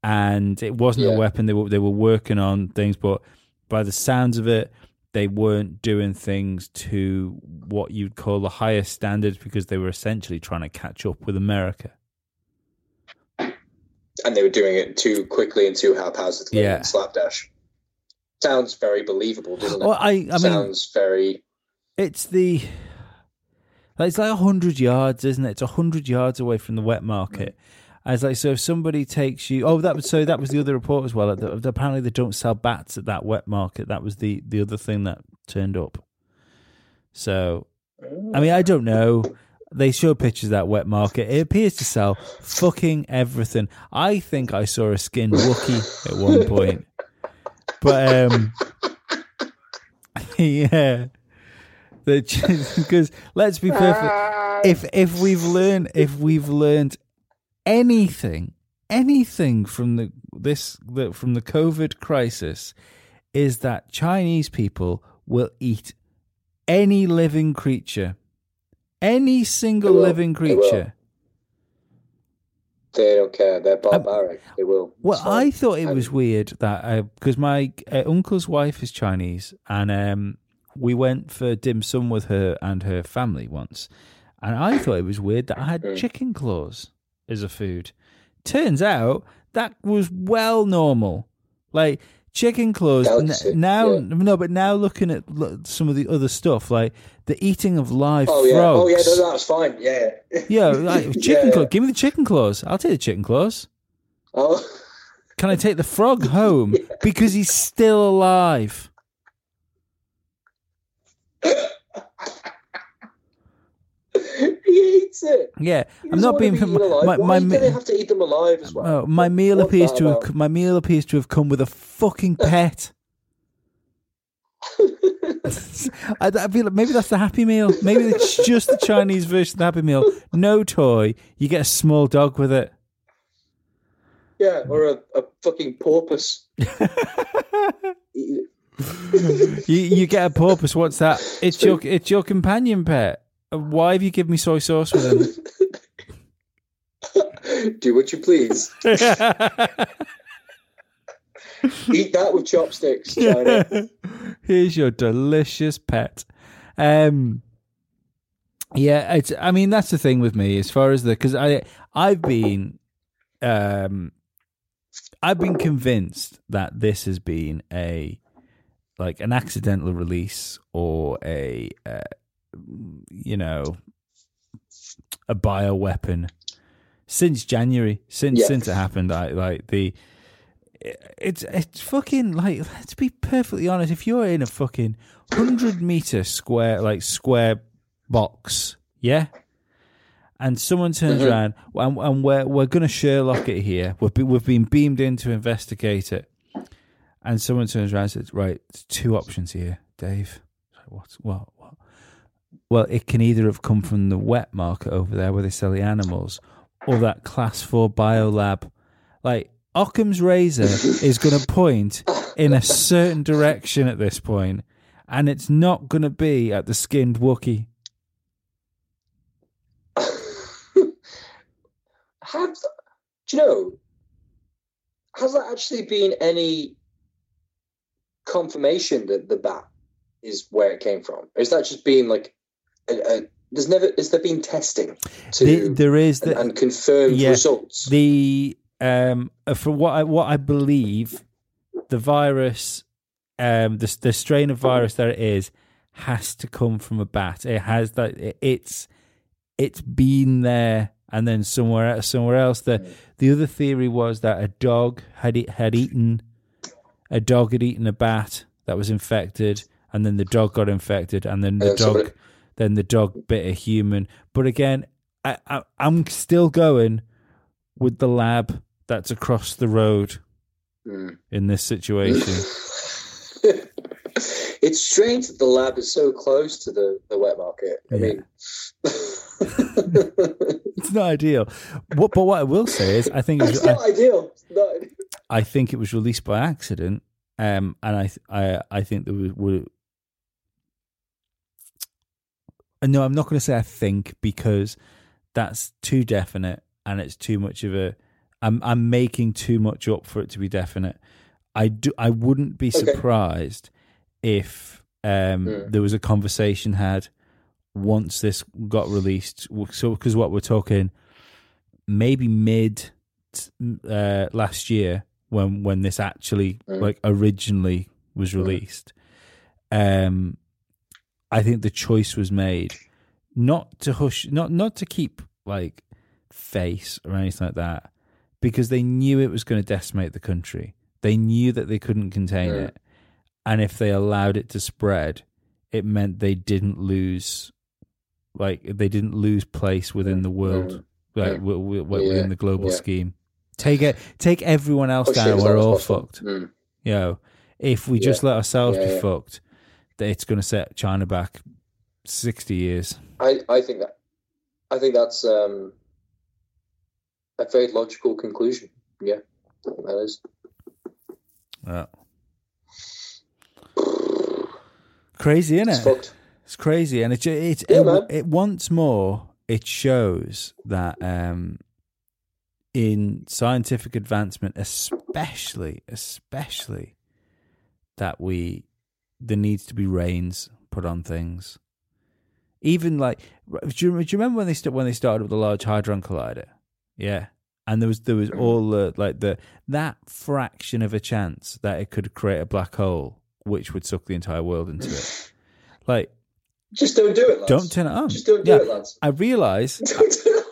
and it wasn't a weapon. They were they were working on things, but by the sounds of it, they weren't doing things to what you'd call the highest standards because they were essentially trying to catch up with America. And they were doing it too quickly and too haphazardly Yeah. and slapdash. Sounds very believable, doesn't it? Well, I, I mean, Sounds very. it's the it's like hundred yards, isn't it? It's hundred yards away from the wet market. As like, so if somebody takes you, oh, that was so that was the other report as well. Apparently, they don't sell bats at that wet market. That was the the other thing that turned up. So, I mean, I don't know. They show pictures of that wet market. It appears to sell fucking everything. I think I saw a skinned Wookie at one point, but um, [LAUGHS] yeah, because [LAUGHS] let's be perfect. If if we've learned if we've learned anything anything from the this the, from the COVID crisis, is that Chinese people will eat any living creature, any single living creature. They don't care. They're barbaric. they will. Well, fine. I thought it Um, was weird that because my uh, uncle's wife is Chinese, and um, we went for dim sum with her and her family once, and I thought it was weird that I had chicken claws as a food. Turns out that was well normal, like chicken claws. n- now, yeah. no, but now looking at lo- some of the other stuff, like the eating of live Oh yeah. frogs. Oh yeah. No, that's fine. Yeah. Yeah, [LAUGHS] [LAUGHS] like chicken Yeah, claw. yeah. Give me the chicken claws. I'll take the chicken claws. Oh. Can I take the frog [LAUGHS] home because he's still alive? he eats it. Yeah, He I'm doesn't being alive. my Why my, do they have to eat them alive as well? oh, my meal What's appears to have my meal appears to have come with a fucking [LAUGHS] pet. [LAUGHS] I, I feel like maybe that's the Happy Meal. Maybe it's [LAUGHS] just the Chinese version of the Happy Meal. No toy, you get a small dog with it. Yeah, or a, a fucking porpoise. You you get a porpoise. What's that? It's your it's your companion pet. Why have you given me soy sauce with him? [LAUGHS] Do what you please. [LAUGHS] Eat that with chopsticks, China. Here's your delicious pet. Um, yeah, it's. I mean, that's the thing with me as far as the because I I've been, um, I've been convinced that this has been a like an accidental release or a uh, you know a bioweapon since January since Yeah. since it happened. I like the it's it's fucking like let's be perfectly honest. If you're in a fucking hundred meter square like square box, yeah, and someone turns Mhm. around and, and we're we're gonna Sherlock it here. We've been, we've been beamed in to investigate it, and someone turns around and says, "Right, there's two options here, Dave. What what?" Well, it can either have come from the wet market over there where they sell the animals, or that class four biolab. Like Occam's razor is going to point in a certain direction at this point, and it's not going to be at the skinned Wookie. [LAUGHS] Have do you know? Has there actually been any confirmation that the bat is where it came from? Or is that just being like a, a, there's never is there been testing to The- there is and, the and confirmed yeah, results? the um uh, for what I what I believe, the virus, um the the strain of virus that it is has to come from a bat. It has that. it- It's it's been there and then somewhere else, somewhere else. The the other theory was that a dog had e- had eaten a dog had eaten a bat that was infected, and then the dog got infected, and then the And then dog somebody- then the dog bit a human. But again, I, I I'm still going with the lab that's across the road Mm. in this situation. [LAUGHS] [LAUGHS] it's strange that the lab is so close to the, the wet market. I Yeah. mean, [LAUGHS] it's not ideal. What, but what I will say is, I think it it's was, I, not ideal. It's not ideal. I think it was released by accident, um, and I I I think there was. Were, Uh, no, I'm not going to say I think because that's too definite and it's too much of a. I'm I'm making too much up for it to be definite. I do. I wouldn't be Okay. surprised if um, Mm. there was a conversation had once this got released. So, because what we're talking, maybe mid uh, last year when when this actually Mm. like originally was Mm. released. Um, I think the choice was made not to hush, not not to keep like face or anything like that, because they knew it was going to decimate the country. They knew that they couldn't contain Mm. it, and if they allowed it to spread, it meant they didn't lose, like they didn't lose place within the world, like w- w- w- within the global Yeah. scheme. Take it, take everyone else Push down, we're all fucked. Mm. You know, if we just let ourselves Yeah, be yeah. fucked, it's going to set China back sixty years. I, I think that I think that's um, a very logical conclusion. Yeah, that is. Yeah. Crazy, isn't It's it? fucked. It's crazy, and it it Yeah, it, it once more it shows that um, in scientific advancement, especially especially that we there needs to be reins put on things. Even like, do you, do you remember when they st- when they started with the Large Hadron Collider? Yeah, and there was there was all the like the that fraction of a chance that it could create a black hole, which would suck the entire world into it. [SIGHS] Like, Just don't do it, lads. don't turn it on. Just don't do yeah, it, lads. I realize, [LAUGHS] Don't do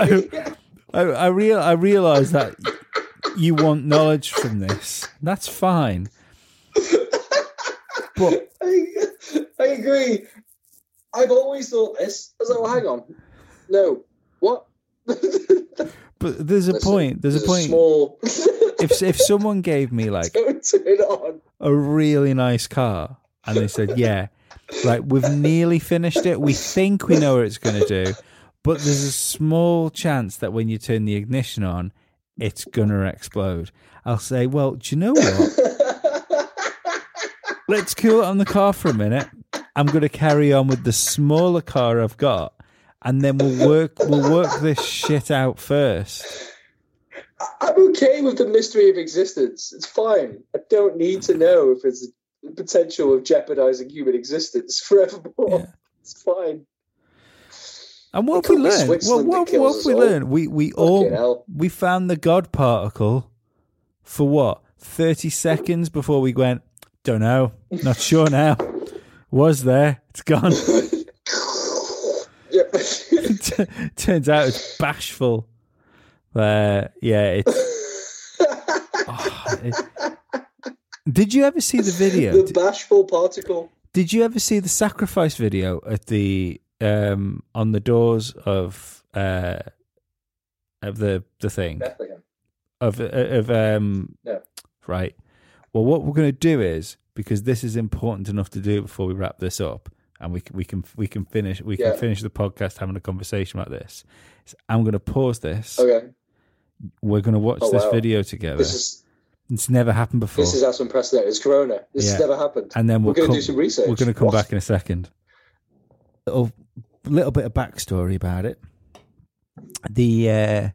it. [LAUGHS] I, I real, I realize that you want knowledge from this. That's fine, but [LAUGHS] I, I agree. I've always thought this. I was like, well, hang on. No. What? [LAUGHS] but there's a Listen, point. There's a point. small. [LAUGHS] If if someone gave me like a really nice car and they said, "Yeah, like we've nearly finished it. We think we know what it's going to do, but there's a small chance that when you turn the ignition on, it's going to explode." I'll say, "Well, do you know what? Let's cool it on the car for a minute. I'm going to carry on with the smaller car I've got, and then we'll work we'll work this shit out first. I'm okay with the mystery of existence. It's fine. I don't need to know if it's the potential of jeopardizing human existence forevermore. Yeah. It's fine. And what have we be learned? What, what, what we all. learned? We we Fucking all hell. we found the God particle for what thirty seconds before we went. Don't know. Not sure now. Was there? It's gone. yeah. [LAUGHS] [LAUGHS] Turns out it's bashful. Uh, yeah. It's. oh, it- Did you ever see the video? the bashful particle. Did you ever see the sacrifice video at the um on the doors of uh of the the thing Bethlehem. of of um No. right well what we're going to do is because this is important enough to do before we wrap this up and we can we can we can finish we can finish the podcast having a conversation about this is I'm going to pause this Okay. we're going to watch Oh, this wow. video together This is it's never happened before this is as unprecedented as Corona. This Yeah. has never happened. and then We're we'll going to do some research. We're going to come What? back in a second. Little, little bit of backstory about it. The uh,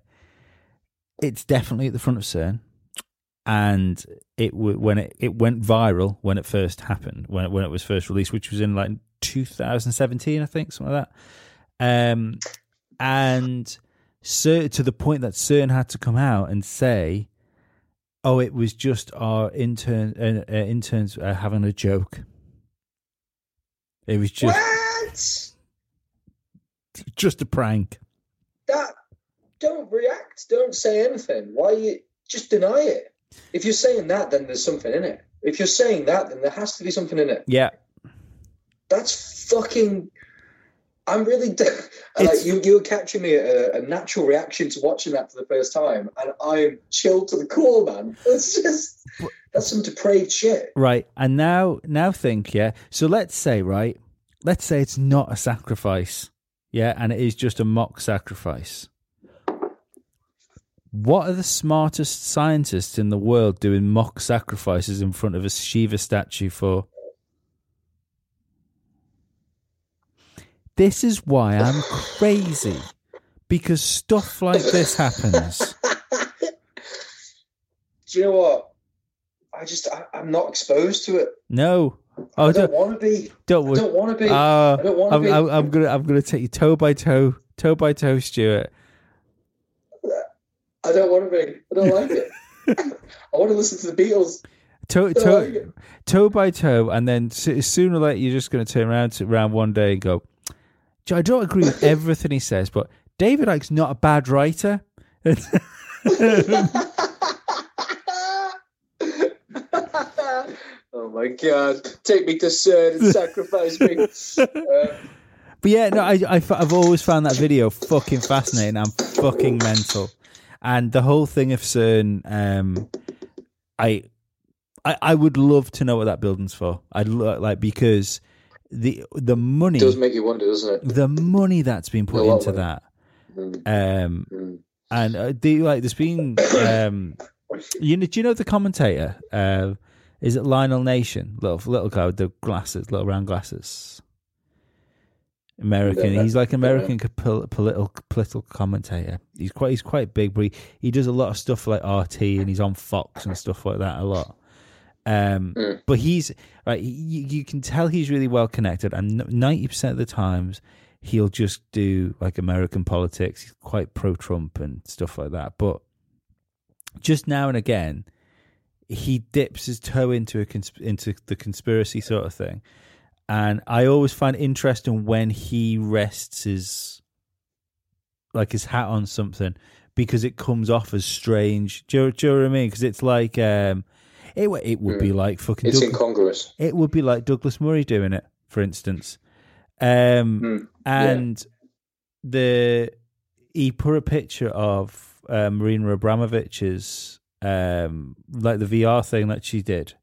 it's definitely at the front of CERN, and it w- when it, it went viral when it first happened when it, when it was first released, which was in like 2017, I think, something like that. Um, and so to the point that CERN had to come out and say, "Oh, it was just our intern uh, uh, interns uh, having a joke." It was just What? just a prank. That don't react. Don't say anything. Why you just deny it? If you're saying that, then there's something in it. If you're saying that, then there has to be something in it. Yeah, That's fucking. I'm really [LAUGHS] like you. You were catching me a, a natural reaction to watching that for the first time, and I'm chilled to the core, man. [LAUGHS] That's just that's some depraved shit. right. And now, now think, yeah. So let's say, right. Let's say it's not a sacrifice, yeah, and it is just a mock sacrifice. What are the smartest scientists in the world doing mock sacrifices in front of a Shiva statue for? This is why I'm crazy. Because stuff like this happens. [LAUGHS] Do you know what? I just I, I'm not exposed to it. No, Oh, I don't want to be. don't I don't want to be. Uh, I don't want to be. I'm, I'm gonna I'm gonna take you toe by toe, toe by toe, Stuart. I don't want to be. I don't like it. [LAUGHS] I want to listen to the Beatles. Toe toe like toe by toe, and then sooner or later you're just gonna turn around to around one day and go, I don't agree with [LAUGHS] everything he says, but David Icke's not a bad writer. [LAUGHS] oh my god! Take me to CERN and sacrifice me. Uh, But yeah, no, I, I, have always found that video fucking fascinating and fucking mental. And the whole thing of CERN, um, I, I, I would love to know what that building's for. I'd lo- like because the the money, it does make you wonder, doesn't it? the money that's been put into that, Mm, um, mm. and uh, the like, there's been, um, you know, do you know the commentator? Uh, is it Lionel Nation? Little little guy with the glasses, little round glasses. American. Don't. He's like. American pol- political political commentator. He's quite he's quite big, but he, he does a lot of stuff like RT and he's on Fox and stuff like that a lot. Um, Mm. but he's right. You, you can tell he's really well connected, and ninety percent of the times he'll just do like American politics. He's quite pro Trump and stuff like that. But just now and again, he dips his toe into a cons- into the conspiracy sort of thing, and I always find interesting when he rests his like his hat on something because it comes off as strange. Do you, do you know what I mean? Because it's like um, it it would be like fucking. It's Doug- incongruous. it would be like Douglas Murray doing it, for instance. Um, Mm, and the he put a picture of uh, Marina Abramović's um, like the VR thing that she did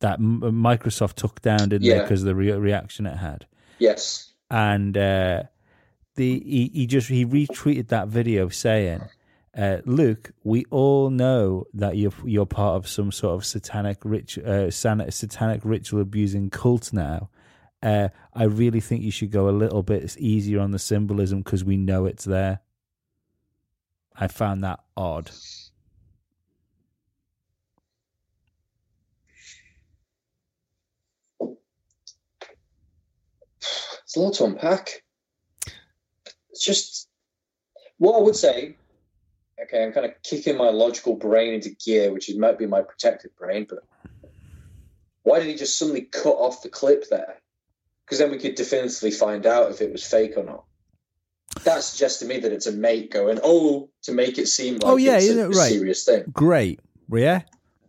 that M- Microsoft took down, didn't they, because of the re- reaction it had. Yes. And uh, the he, he just he retweeted that video saying. Uh, Luke, we all know that you're you're part of some sort of satanic rich, uh, san- satanic ritual abusing cult now. Uh, I really think you should go a little bit easier on the symbolism because we know it's there. I found that odd. It's a lot to unpack. It's just what I would say. Okay, I'm kind of kicking my logical brain into gear, which is, might be my protected brain, but why did he just suddenly cut off the clip there? Because then we could definitively find out if it was fake or not. That suggests to me that it's a mate going, oh, to make it seem like Oh, yeah, it's a right. serious thing. Great, yeah,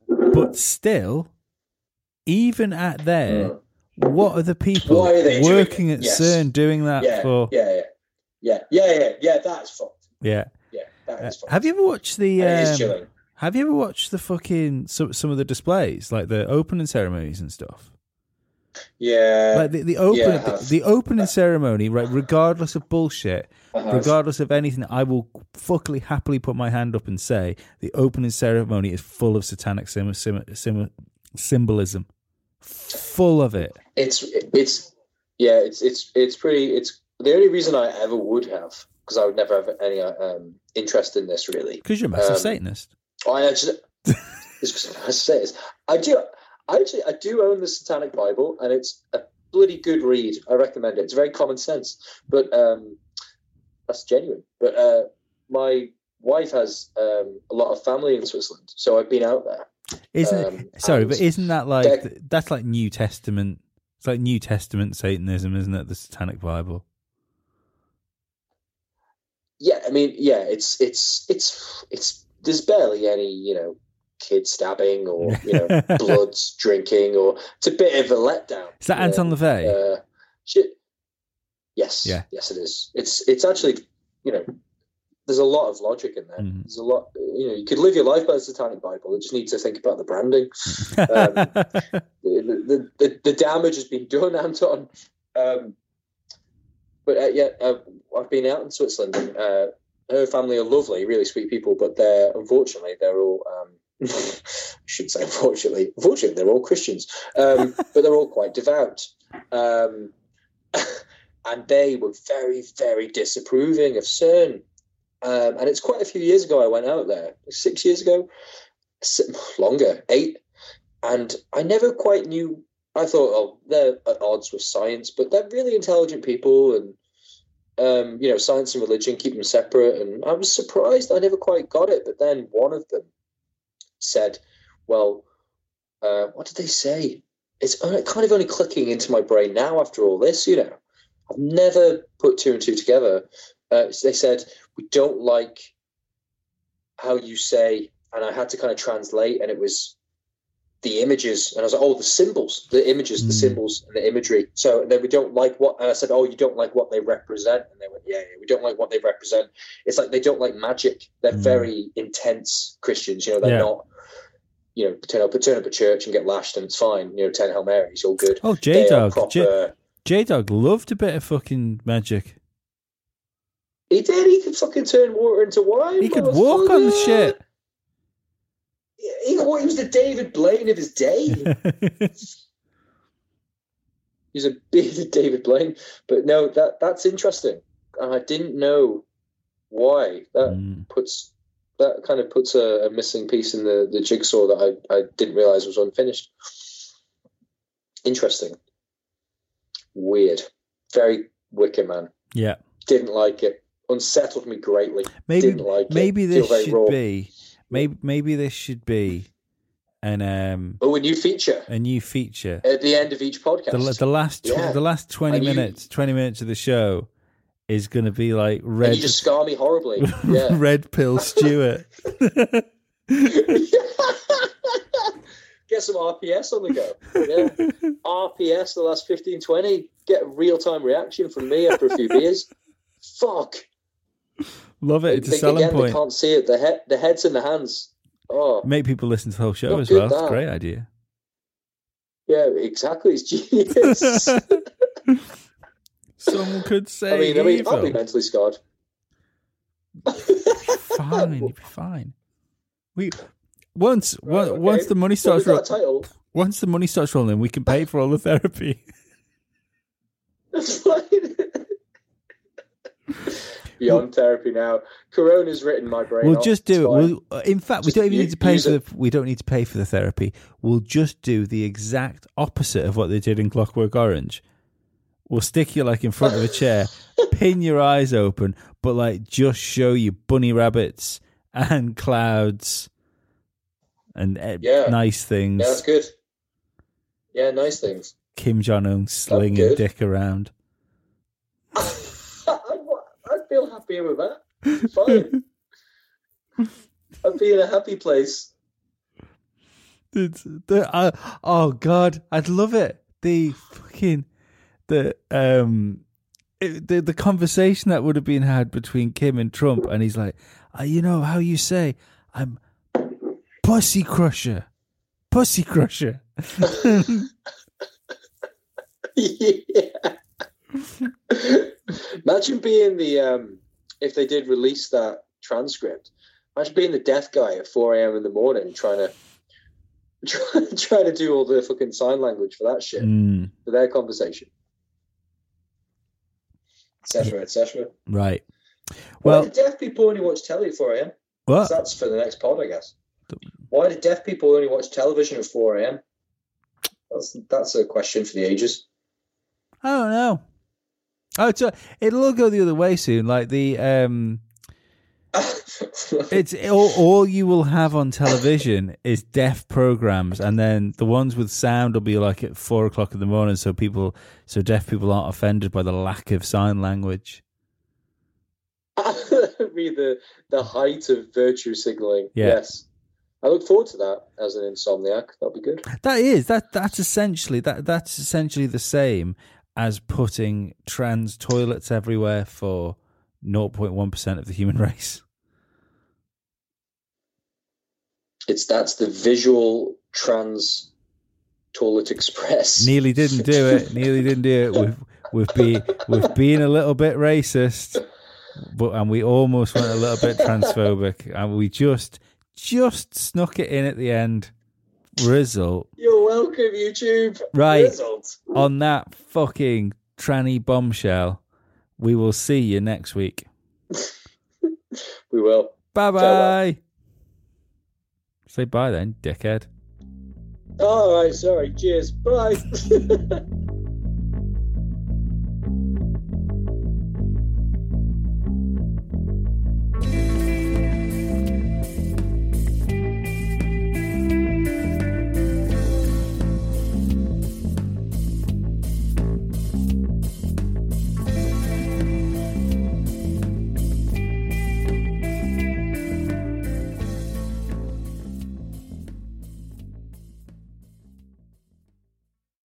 but still, even at there, Mm. What are the people are they working at Yes. CERN doing that Yeah, for? yeah, yeah, yeah, yeah, yeah, yeah. That's fucked. Yeah. Yeah, that Uh, fucked. have you ever watched the? Is Um, have you ever watched the fucking some some of the displays, like the opening ceremonies and stuff? Yeah. like the, the open yeah, have. the opening ceremony, right? Regardless of bullshit, regardless of anything, I will fuckily happily put my hand up and say the opening ceremony is full of satanic sim- sim- sim- symbolism, full of it. It's it's yeah, it's it's it's pretty. It's the only reason I ever would have because I would never have any um, interest in this really. Because you're a massive Um, Satanist. I actually, [LAUGHS] it's, I say this, I do. I actually I do own the Satanic Bible, and it's a bloody good read. I recommend it. It's very common sense, but um, that's genuine. But uh, my wife has um, a lot of family in Switzerland, so I've been out there. Isn't um, sorry, but isn't that like that's like New Testament? It's like New Testament Satanism, isn't it? The Satanic Bible. Yeah, I mean, yeah, it's it's it's it's there's barely any you know kid stabbing or you know [LAUGHS] bloods drinking or it's a bit of a letdown. Is that Anton know? LaVey? Uh, shit. Yes. Yeah. Yes, it is. It's it's actually you know there's a lot of logic in there. Mhm. There's a lot. You know, you could live your life by the Satanic Bible. You just need to think about the branding. um, [LAUGHS] the, the, the, damage has been done, [LAUGHS] Anton. Um, but uh, yeah, uh, I've been out in Switzerland, and uh, her family are lovely, really sweet people. But they're unfortunately they're all. Um, [LAUGHS] I should say unfortunately, unfortunately they're all Christians, um, but they're all quite devout. Um, and they were very, very disapproving of CERN. Um, and it's quite a few years ago I went out there, six years ago, longer, eight. And I never quite knew. I thought, oh, they're at odds with science, but they're really intelligent people, and um, you know, science and religion keep them separate. And I was surprised I never quite got it. But then one of them said, "Well, uh, what did they say? It's kind of only clicking into my brain now after all this. You know, I've never put two and two together." Uh, they said, "We don't like how you say," and I had to kind of translate, and it was the images and I was like, oh, the symbols, the images, mm. the hmm. symbols and the imagery. So then we don't like what, and I said, oh, you don't like what they represent. And they went, yeah, yeah we don't like what they represent. It's like they don't like magic. They're mm. very intense Christians. You know, they're yeah. not, you know, turn up, turn up at church and get lashed and it's fine. You know, 10 Hail Marys, all good. Oh, J Dog. J Dog loved a bit of fucking magic. He did. He could fucking turn water into wine. He could walk on the shit he, he was the David Blaine of his day. [LAUGHS] He's a bit David Blaine, but no, that that's interesting, and I didn't know why. That mm. puts that kind of puts a, a, missing piece in the the jigsaw that I I didn't realize was unfinished. Interesting, weird, very wicked man. Yeah, didn't like it. Unsettled me greatly. Maybe like maybe it. this should raw. be Maybe maybe this should be an um oh a new feature a new feature at the end of each podcast. The, the last tw- yeah. the last twenty and minutes you... twenty minutes of the show is going to be like red. And you just scar me horribly. [LAUGHS] Yeah. red pill Stuart. [LAUGHS] Get some RPS on the go. Yeah. RPS the last 15, 20. Get real time reaction from me after a few beers. Fuck. Love it. It's a selling again, point. They can't see it. The head, the head's in the hands. Oh, make people listen to the whole show as well. It's a great idea. Yeah, exactly. It's genius. [LAUGHS] Someone could say. [LAUGHS] I mean, I mean, I'll be mentally scarred. fine, you'll be fine. We once [LAUGHS] right, okay. once the money starts rolling. Once the money starts rolling, we can pay for all the therapy. That's fine beyond therapy now. Corona's written my brain. We'll off. just do it. We'll, in fact, we don't even need to pay for the. We don't need to pay for the therapy. We'll just do the exact opposite of what they did in Clockwork Orange. We'll stick you like in front of a chair, [LAUGHS] pin your eyes open, but like just show you bunny rabbits and clouds and eh, yeah. nice things. Yeah, that's good. Yeah, nice things. Kim Jong Un slinging dick around. [LAUGHS] feel with that. Fine. I'd be in a happy place. It's the, uh, oh god, I'd love it. The fucking the um it, the the conversation that would have been had between Kim and Trump, and he's like, uh, you know how you say I'm pussy crusher, pussy crusher. [LAUGHS] yeah. Imagine being the um, if they did release that transcript. Imagine being the deaf guy at four a.m. in the morning trying to try, [LAUGHS] trying to do all the fucking sign language for that shit mm. for their conversation, etc., etc. Right. Well, Why do deaf people only watch telly at four a.m.? What? That's for the next pod, I guess. Why do deaf people only watch television at four a.m.? That's that's a question for the ages. I don't know. Oh, it's a, it'll all go the other way soon. Like the um, [LAUGHS] it's all, all you will have on television is deaf programs, and then the ones with sound will be like at four o'clock in the morning, so people, so deaf people aren't offended by the lack of sign language. [LAUGHS] be the the height of virtue signaling. Yeah. Yes. I look forward to that as an insomniac. That'll be good. That is that. That's essentially that. That's essentially the same as putting trans toilets everywhere for 0.1% of the human [LAUGHS] race. It's that's the visual trans toilet express. [LAUGHS] Nearly didn't do it. [LAUGHS] Nearly didn't do it. We've we've been we've been a little bit racist, but and we almost went a little bit transphobic, and we just just snuck it in at the end. Result. You're welcome, YouTube. Right. Result. On that fucking tranny bombshell, we will see you next week. [LAUGHS] we will. Bye bye. Say bye then, dickhead. All right, sorry. Cheers. Bye. [LAUGHS]